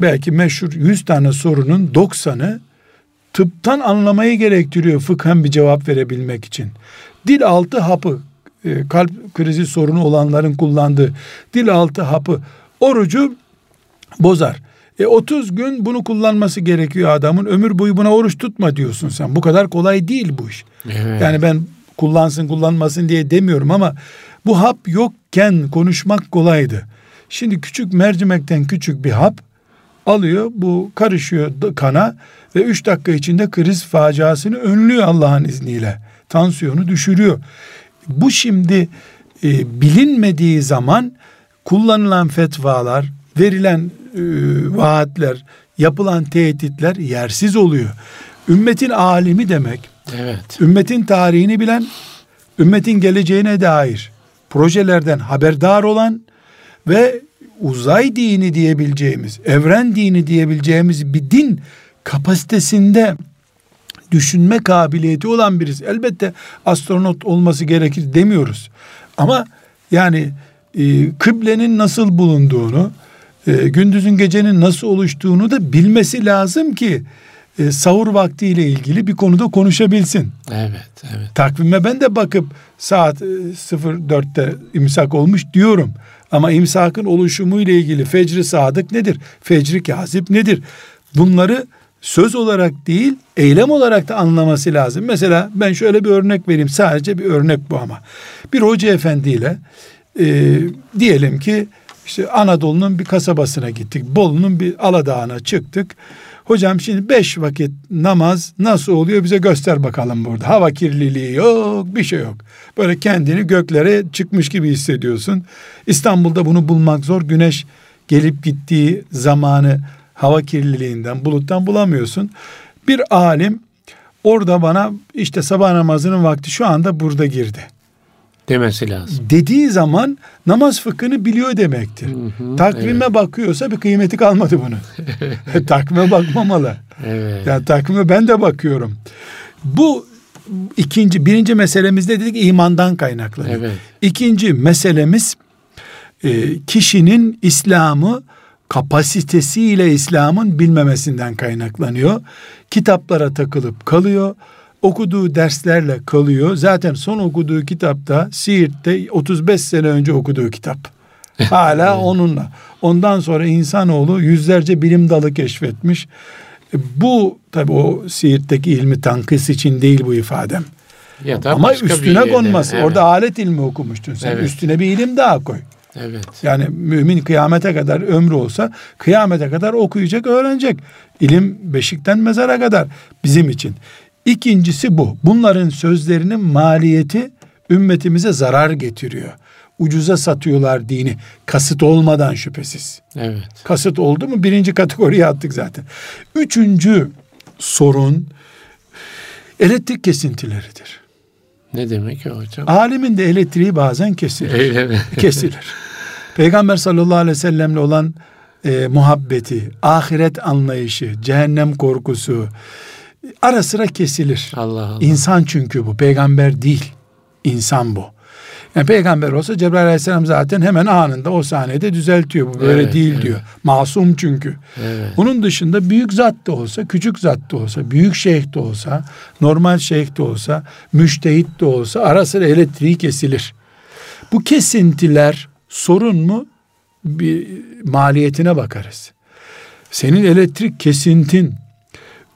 belki meşhur 100 tane sorunun 90'ı tıptan anlamayı gerektiriyor fıkhen bir cevap verebilmek için. Dil altı hapı e, kalp krizi sorunu olanların kullandığı dil altı hapı orucu bozar. E 30 gün bunu kullanması gerekiyor adamın. Ömür boyu buna oruç tutma diyorsun sen. Bu kadar kolay değil bu iş. Evet. Yani ben kullansın kullanmasın diye demiyorum ama bu hap yokken konuşmak kolaydı. Şimdi küçük mercimekten küçük bir hap alıyor. Bu karışıyor kana ve 3 dakika içinde kriz faciasını önlüyor Allah'ın izniyle. Tansiyonu düşürüyor. Bu şimdi e, bilinmediği zaman kullanılan fetvalar, verilen vaatler, yapılan tehditler yersiz oluyor. Ümmetin alimi demek. Evet. Ümmetin tarihini bilen, ümmetin geleceğine dair projelerden haberdar olan ve uzay dini diyebileceğimiz, evren dini diyebileceğimiz bir din kapasitesinde düşünme kabiliyeti olan birisi. Elbette astronot olması gerekir demiyoruz. Ama yani e, kıblenin nasıl bulunduğunu, e, gündüzün gecenin nasıl oluştuğunu da bilmesi lazım ki e, sahur vaktiyle ilgili bir konuda konuşabilsin. Evet, evet. Takvime ben de bakıp saat 04'te e, imsak olmuş diyorum. Ama imsakın oluşumu ile ilgili fecri sadık nedir? Fecri kazip nedir? Bunları söz olarak değil eylem olarak da anlaması lazım. Mesela ben şöyle bir örnek vereyim sadece bir örnek bu ama. Bir hoca efendiyle e, diyelim ki işte Anadolu'nun bir kasabasına gittik. Bolu'nun bir Aladağ'ına çıktık. Hocam şimdi beş vakit namaz nasıl oluyor bize göster bakalım burada. Hava kirliliği yok bir şey yok. Böyle kendini göklere çıkmış gibi hissediyorsun. İstanbul'da bunu bulmak zor. Güneş gelip gittiği zamanı hava kirliliğinden, buluttan bulamıyorsun. Bir alim orada bana işte sabah namazının vakti şu anda burada girdi. Demesi lazım. Dediği zaman namaz fıkhını biliyor demektir. Hı hı, Takvime evet. bakıyorsa bir kıymeti kalmadı bunun. takvime bakmamalı. Evet. Yani takvime ben de bakıyorum. Bu ikinci, birinci meselemizde dedik imandan kaynaklanıyor. Evet. İkinci meselemiz e, kişinin İslam'ı kapasitesiyle İslam'ın bilmemesinden kaynaklanıyor. Kitaplara takılıp kalıyor. Okuduğu derslerle kalıyor. Zaten son okuduğu kitapta Siirt'te 35 sene önce okuduğu kitap. Hala onunla. Ondan sonra insanoğlu yüzlerce bilim dalı keşfetmiş. E, bu tabi o Siirt'teki ilmi tankıs için değil bu ifadem. Ya da Ama üstüne konmaz. Evet. Orada alet ilmi okumuştun sen. Evet. Üstüne bir ilim daha koy. Evet. Yani mümin kıyamete kadar ömrü olsa kıyamete kadar okuyacak, öğrenecek. İlim beşikten mezara kadar bizim için. İkincisi bu. Bunların sözlerinin maliyeti ümmetimize zarar getiriyor. Ucuza satıyorlar dini. Kasıt olmadan şüphesiz. Evet. Kasıt oldu mu birinci kategoriye attık zaten. Üçüncü sorun elektrik kesintileridir. Ne demek o hocam? Alimin de elektriği bazen kesilir. Öyle mi? kesilir. Peygamber sallallahu aleyhi ve sellemle olan e, muhabbeti, ahiret anlayışı, cehennem korkusu ara sıra kesilir. Allah Allah. İnsan çünkü bu, peygamber değil. İnsan bu. Yani peygamber olsa Cebrail aleyhisselam zaten hemen anında o sahnede düzeltiyor. Bu böyle evet, değil evet. diyor. Masum çünkü. Evet. Onun dışında büyük zat da olsa, küçük zat da olsa, büyük şeyh de olsa, normal şeyh de olsa, müştehit de olsa ara sıra elektriği kesilir. Bu kesintiler sorun mu? Bir maliyetine bakarız. Senin elektrik kesintin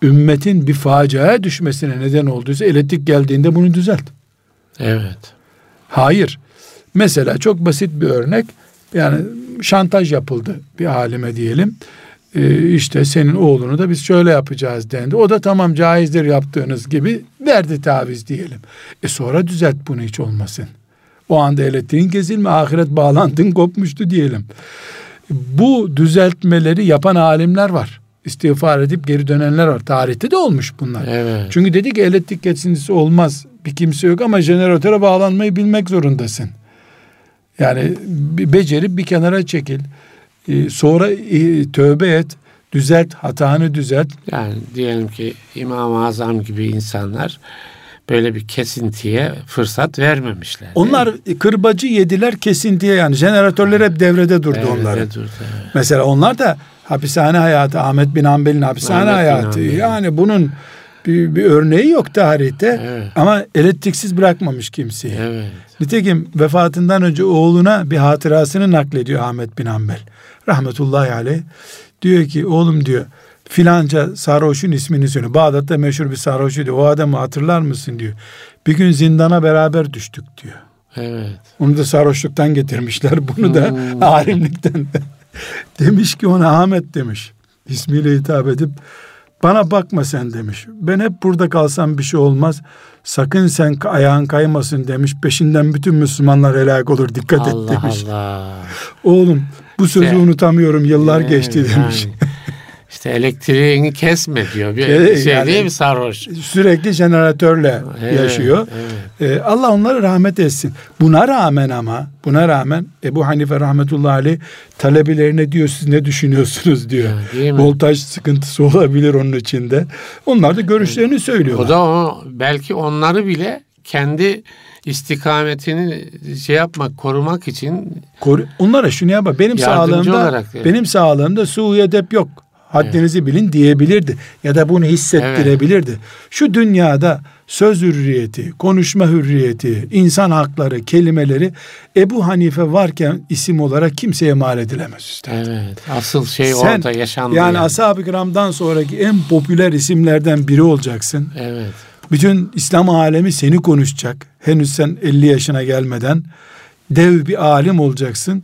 ümmetin bir faciaya düşmesine neden olduysa elektrik geldiğinde bunu düzelt. Evet. Hayır. Mesela çok basit bir örnek. Yani şantaj yapıldı bir alime diyelim. Ee, işte senin oğlunu da biz şöyle yapacağız dendi. O da tamam caizdir yaptığınız gibi verdi taviz diyelim. E sonra düzelt bunu hiç olmasın. O anda elektriğin kesilme, ahiret bağlantın kopmuştu diyelim. Bu düzeltmeleri yapan alimler var. İstiğfar edip geri dönenler var. Tarihte de olmuş bunlar. Evet. Çünkü dedi ki elektrik kesintisi olmaz. Bir kimse yok ama jeneratöre bağlanmayı bilmek zorundasın. Yani becerip bir kenara çekil. Ee, sonra e, tövbe et. Düzelt, hatanı düzelt. Yani diyelim ki İmam-ı Azam gibi insanlar böyle bir kesintiye fırsat vermemişler. Onlar kırbacı yediler kesintiye yani jeneratörler hep devrede durdu devrede onlar. Durdu, evet. Mesela onlar da hapishane hayatı Ahmet bin Hanbel'in hapishane Ahmet hayatı yani bunun bir, bir örneği yok tarihte evet. ama elektriksiz bırakmamış kimseyi. Evet. Nitekim vefatından önce oğluna bir hatırasını naklediyor Ahmet bin Hanbel. Rahmetullahi aleyh. Diyor ki oğlum diyor filanca sarhoşun ismini söylüyor. Bağdat'ta meşhur bir sarhoşu diyor. O adamı hatırlar mısın diyor. Bir gün zindana beraber düştük diyor. Evet. Onu da sarhoşluktan getirmişler. Bunu da hmm. alimlikten. demiş ki ona Ahmet demiş. İsmiyle hitap edip bana bakma sen demiş. Ben hep burada kalsam bir şey olmaz. Sakın sen ayağın kaymasın demiş. Peşinden bütün Müslümanlar helak olur. Dikkat Allah et demiş. Allah. Oğlum bu sözü unutamıyorum. Yıllar yani, geçti demiş. Yani. İşte elektriğini kesme diyor. Bir şey yani, değil mi sarhoş? Sürekli jeneratörle evet, yaşıyor. Evet. Ee, Allah onları rahmet etsin. Buna rağmen ama buna rağmen Ebu Hanife rahmetullahi aleyh talebelerine diyor siz ne düşünüyorsunuz diyor. Ya, Voltaj sıkıntısı olabilir onun içinde. Onlar da görüşlerini evet. söylüyorlar. O da o, belki onları bile kendi istikametini şey yapmak, korumak için Koru, onlara şunu yapma. Benim sağlığımda olarak yani. benim sağlığımda su edep yok haddinizi evet. bilin diyebilirdi. Ya da bunu hissettirebilirdi. Evet. Şu dünyada söz hürriyeti, konuşma hürriyeti, insan hakları, kelimeleri Ebu Hanife varken isim olarak kimseye mal edilemez üstad. Evet. Asıl şey Sen, orada yaşandı. Yani, yani. Ashab-ı kiramdan sonraki en popüler isimlerden biri olacaksın. Evet. Bütün İslam alemi seni konuşacak. Henüz sen 50 yaşına gelmeden dev bir alim olacaksın.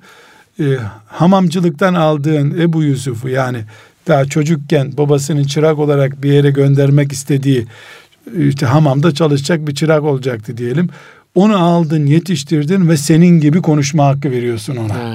Ee, hamamcılıktan aldığın Ebu Yusuf'u yani daha çocukken babasının çırak olarak bir yere göndermek istediği işte hamamda çalışacak bir çırak olacaktı diyelim. Onu aldın, yetiştirdin ve senin gibi konuşma hakkı veriyorsun ona. Ha.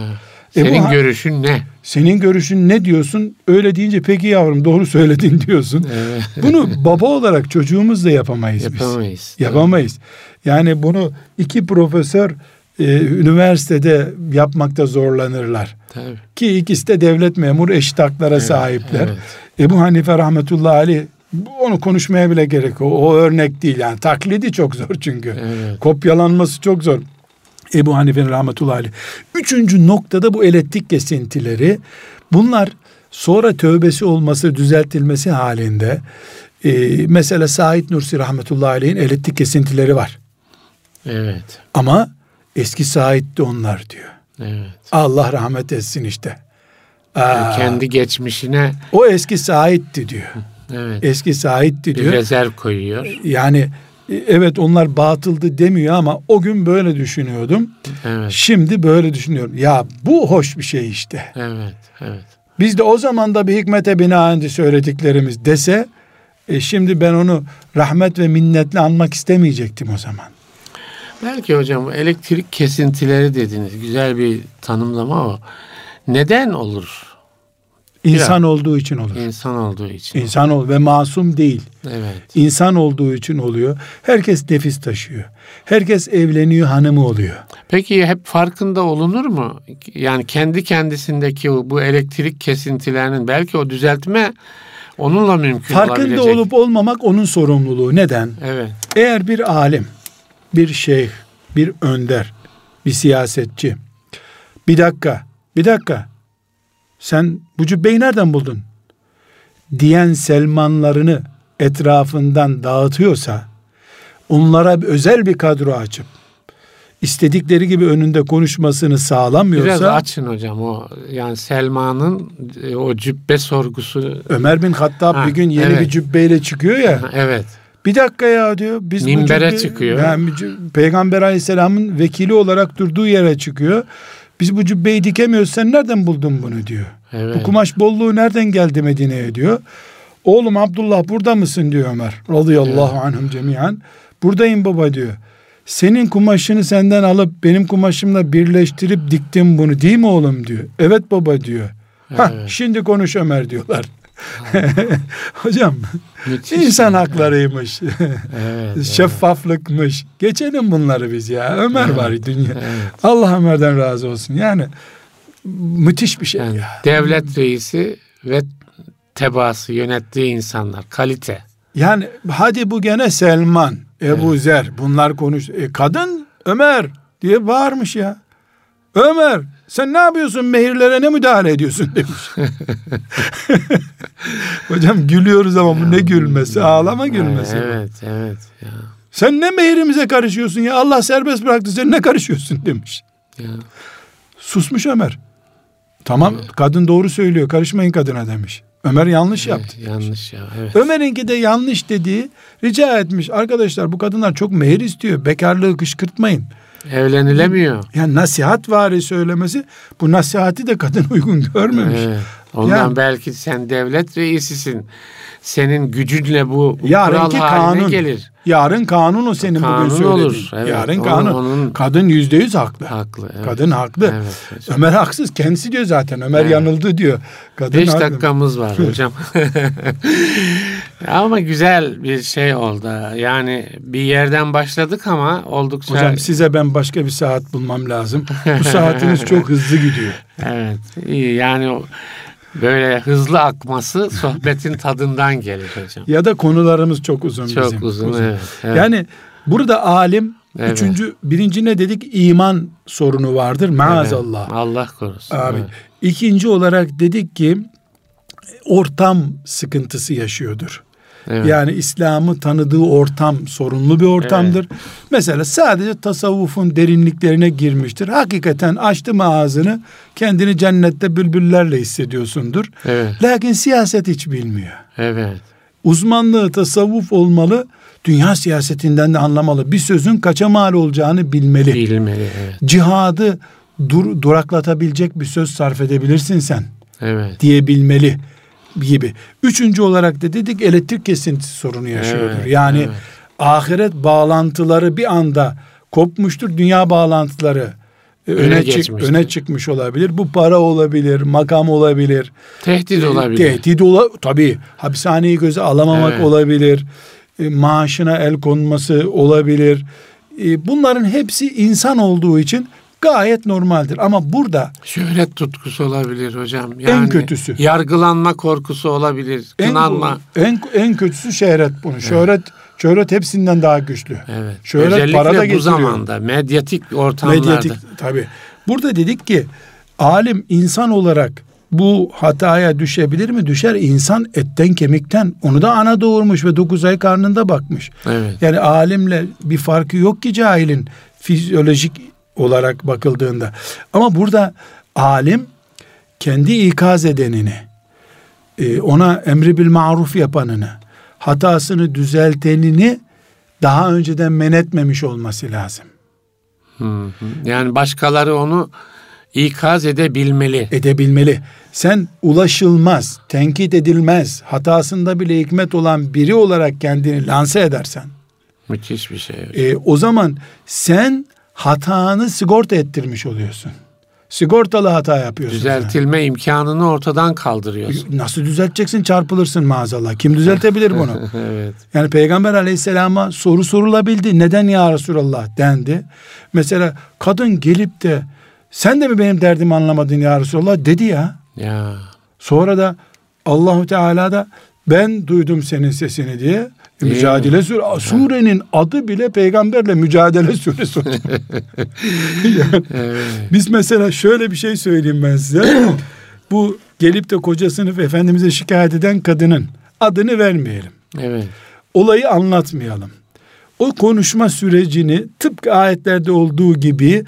Senin Ebu, görüşün ne? Senin görüşün ne diyorsun? Öyle deyince peki yavrum doğru söyledin diyorsun. Evet. Bunu baba olarak çocuğumuz da yapamayız, yapamayız biz. Yapamayız. Yani bunu iki profesör e, üniversitede yapmakta zorlanırlar. Tabii. Ki ikisi de devlet memur eşit haklara evet, sahipler. Evet. Ebu Hanife rahmetullahi aleyh onu konuşmaya bile gerek yok. O örnek değil yani. Taklidi çok zor çünkü. Evet. Kopyalanması çok zor. Ebu Hanife'nin rahmetullahi aleyh. Üçüncü noktada bu elektrik kesintileri. Bunlar sonra tövbesi olması, düzeltilmesi halinde e, mesela Said Nursi rahmetullahi aleyhin elektrik kesintileri var. Evet. Ama eski de onlar diyor. Evet. Allah rahmet etsin işte. Aa, kendi geçmişine o eski Said'ti diyor. Evet. Eski Said'ti diyor. Bir rezerv koyuyor. Yani e, evet onlar batıldı demiyor ama o gün böyle düşünüyordum. Evet. Şimdi böyle düşünüyorum. Ya bu hoş bir şey işte. Evet, evet. Biz de o zaman da bir hikmete binaen söylediklerimiz dese e şimdi ben onu rahmet ve minnetle anmak istemeyecektim o zaman. Belki hocam elektrik kesintileri dediniz. Güzel bir tanımlama o. Neden olur? İnsan Biraz. olduğu için olur. İnsan olduğu için. İnsan ol ve masum değil. Evet. İnsan olduğu için oluyor. Herkes nefis taşıyor. Herkes evleniyor, hanımı oluyor. Peki hep farkında olunur mu? Yani kendi kendisindeki bu elektrik kesintilerinin belki o düzeltme onunla mümkün Farkında olabilecek. olup olmamak onun sorumluluğu. Neden? Evet. Eğer bir alim, bir şeyh, bir önder, bir siyasetçi bir dakika, bir dakika sen bu cübbeyi nereden buldun? Diyen Selmanlarını etrafından dağıtıyorsa onlara özel bir kadro açıp istedikleri gibi önünde konuşmasını sağlamıyorsa biraz açın hocam o yani Selma'nın e, o cübbe sorgusu Ömer bin Hattab ha, bir gün yeni evet. bir cübbeyle çıkıyor ya. Ha, evet. Bir dakika ya diyor. Biz Minbere cübbe, çıkıyor. Yani Peygamber Aleyhisselam'ın vekili olarak durduğu yere çıkıyor. Biz bu cübbeyi dikemiyoruz sen nereden buldun bunu diyor. Evet. Bu kumaş bolluğu nereden geldi Medine'ye diyor. Oğlum Abdullah burada mısın diyor Ömer. Radıyallahu evet. anhum cemiyen. Buradayım baba diyor. Senin kumaşını senden alıp benim kumaşımla birleştirip diktim bunu değil mi oğlum diyor. Evet baba diyor. Evet. Hah, şimdi konuş Ömer diyorlar. Hocam Müthiş insan haklarıymış. evet, Şeffaflıkmış. Geçelim bunları biz ya. Ömer evet, var dünya. Evet. Allah Ömer'den razı olsun. Yani müthiş bir şey yani, ya. Devlet reisi ve tebaası yönettiği insanlar kalite. Yani hadi bu gene Selman, Ebu evet. Zer bunlar konuş. E, kadın Ömer diye bağırmış ya. Ömer sen ne yapıyorsun mehirlere ne müdahale ediyorsun demiş. Hocam gülüyoruz ama bu ne gülmesi ağlama gülmesi. Evet evet. Ya. Sen ne mehirimize karışıyorsun ya Allah serbest bıraktı sen ne karışıyorsun demiş. Ya. Susmuş Ömer. Tamam evet. kadın doğru söylüyor karışmayın kadına demiş. Ömer yanlış evet, yaptı. Yanlış ya. Evet. Ömer'inki de yanlış dediği rica etmiş. Arkadaşlar bu kadınlar çok mehir istiyor. Bekarlığı kışkırtmayın. Evlenilemiyor. Yani nasihat vari söylemesi bu nasihati de kadın uygun görmemiş. Evet. Ondan yani, belki sen devlet reisisin. Senin gücünle bu kural haline kanun, gelir. Yarın kanun o senin kanun bugün söylediğin. olur. Evet, Yarın onun, kanun. Onun, Kadın yüzde yüz haklı. Haklı. Evet. Kadın haklı. Evet, Ömer haksız. Kendisi diyor zaten. Ömer evet. yanıldı diyor. Kadın Beş haklı. dakikamız var hocam. ama güzel bir şey oldu. Yani bir yerden başladık ama oldukça... Hocam size ben başka bir saat bulmam lazım. Bu saatiniz çok hızlı gidiyor. Evet. İyi yani böyle hızlı akması sohbetin tadından gelir hocam. Ya da konularımız çok uzun çok bizim. Çok uzun, uzun. Evet, evet. Yani burada alim evet. üçüncü birinci ne dedik? iman sorunu vardır. Maazallah. Evet. Allah korusun. Abi. Evet. İkinci olarak dedik ki ortam sıkıntısı yaşıyordur. Evet. Yani İslam'ı tanıdığı ortam sorunlu bir ortamdır. Evet. Mesela sadece tasavvufun derinliklerine girmiştir. Hakikaten açtı mı ağzını kendini cennette bülbüllerle hissediyorsundur. Evet. Lakin siyaset hiç bilmiyor. Evet. Uzmanlığı tasavvuf olmalı. Dünya siyasetinden de anlamalı. Bir sözün kaça mal olacağını bilmeli. Bilmeli evet. Cihadı dur, duraklatabilecek bir söz sarf edebilirsin sen. Evet. Diyebilmeli gibi. Üçüncü olarak da dedik elektrik kesintisi sorunu yaşıyordur. Evet, yani evet. ahiret bağlantıları bir anda kopmuştur. Dünya bağlantıları e, öne, öne, çık, öne çıkmış olabilir. Bu para olabilir, makam olabilir. Tehdit olabilir. Tehdit ola tabii. Hapishaneyi göze alamamak evet. olabilir. E, maaşına el konması olabilir. E, bunların hepsi insan olduğu için gayet normaldir. Ama burada şöhret tutkusu olabilir hocam. Yani en kötüsü. Yargılanma korkusu olabilir. Kınanma. En, en, en kötüsü şöhret bunu. Evet. Şöhret şöhret hepsinden daha güçlü. Evet. Şöhret Özellikle para da bu getiriyor. zamanda medyatik ortamlarda. Medyatik tabii. Burada dedik ki alim insan olarak bu hataya düşebilir mi? Düşer. insan etten kemikten. Onu da ana doğurmuş ve dokuz ay karnında bakmış. Evet. Yani alimle bir farkı yok ki cahilin fizyolojik olarak bakıldığında. Ama burada alim kendi ikaz edenini, e, ona emri bil maruf yapanını, hatasını düzeltenini daha önceden men etmemiş olması lazım. Yani başkaları onu ikaz edebilmeli. Edebilmeli. Sen ulaşılmaz, tenkit edilmez, hatasında bile hikmet olan biri olarak kendini lanse edersen. Müthiş bir şey. E, o zaman sen hatanı sigorta ettirmiş oluyorsun. Sigortalı hata yapıyorsun. Düzeltilme sen. imkanını ortadan kaldırıyorsun. Nasıl düzelteceksin? Çarpılırsın maazallah. Kim düzeltebilir bunu? evet. Yani Peygamber aleyhisselama soru sorulabildi. Neden ya Resulallah dendi. Mesela kadın gelip de sen de mi benim derdimi anlamadın ya Resulallah dedi ya. Ya. Sonra da Allahu Teala da ben duydum senin sesini diye mücadele sure surenin adı bile peygamberle mücadele suresi. yani, evet. Biz mesela şöyle bir şey söyleyeyim ben size. Bu gelip de kocasını efendimize şikayet eden kadının adını vermeyelim. Evet. Olayı anlatmayalım. O konuşma sürecini tıpkı ayetlerde olduğu gibi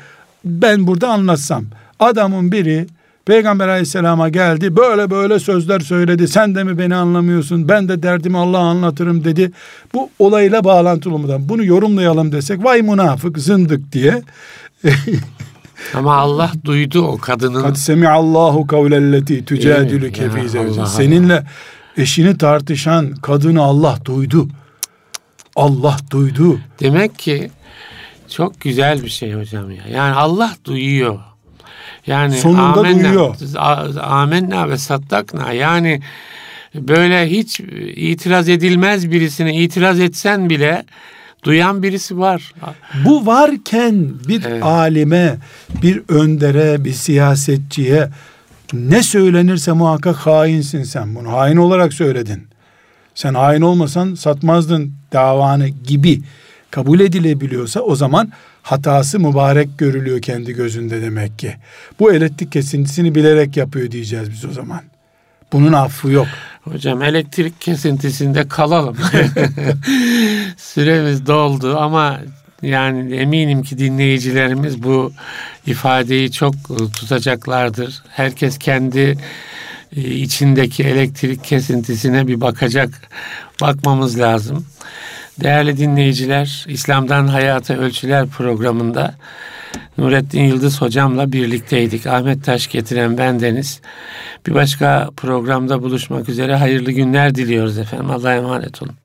ben burada anlatsam. Adamın biri Peygamber aleyhisselama geldi böyle böyle sözler söyledi sen de mi beni anlamıyorsun ben de derdimi Allah'a anlatırım dedi. Bu olayla bağlantılı mı? Bunu yorumlayalım desek vay münafık zındık diye. Ama Allah duydu o kadının. Kad semi'allahu kavlelleti tücadülüke fî Seninle eşini tartışan kadını Allah duydu. Allah duydu. Demek ki çok güzel bir şey hocam ya. Yani Allah duyuyor. Yani sonunda amenna, duyuyor. Amenna ve sattakna yani böyle hiç itiraz edilmez birisine itiraz etsen bile duyan birisi var. Bu varken bir evet. alime, bir öndere, bir siyasetçiye ne söylenirse muhakkak hainsin sen bunu. Hain olarak söyledin. Sen hain olmasan satmazdın davanı gibi kabul edilebiliyorsa o zaman hatası mübarek görülüyor kendi gözünde demek ki. Bu elektrik kesintisini bilerek yapıyor diyeceğiz biz o zaman. Bunun affı yok. Hocam elektrik kesintisinde kalalım. Süremiz doldu ama yani eminim ki dinleyicilerimiz bu ifadeyi çok tutacaklardır. Herkes kendi e, içindeki elektrik kesintisine bir bakacak, bakmamız lazım. Değerli dinleyiciler, İslam'dan Hayata Ölçüler programında Nurettin Yıldız hocamla birlikteydik. Ahmet Taş getiren bendeniz. Bir başka programda buluşmak üzere hayırlı günler diliyoruz efendim. Allah'a emanet olun.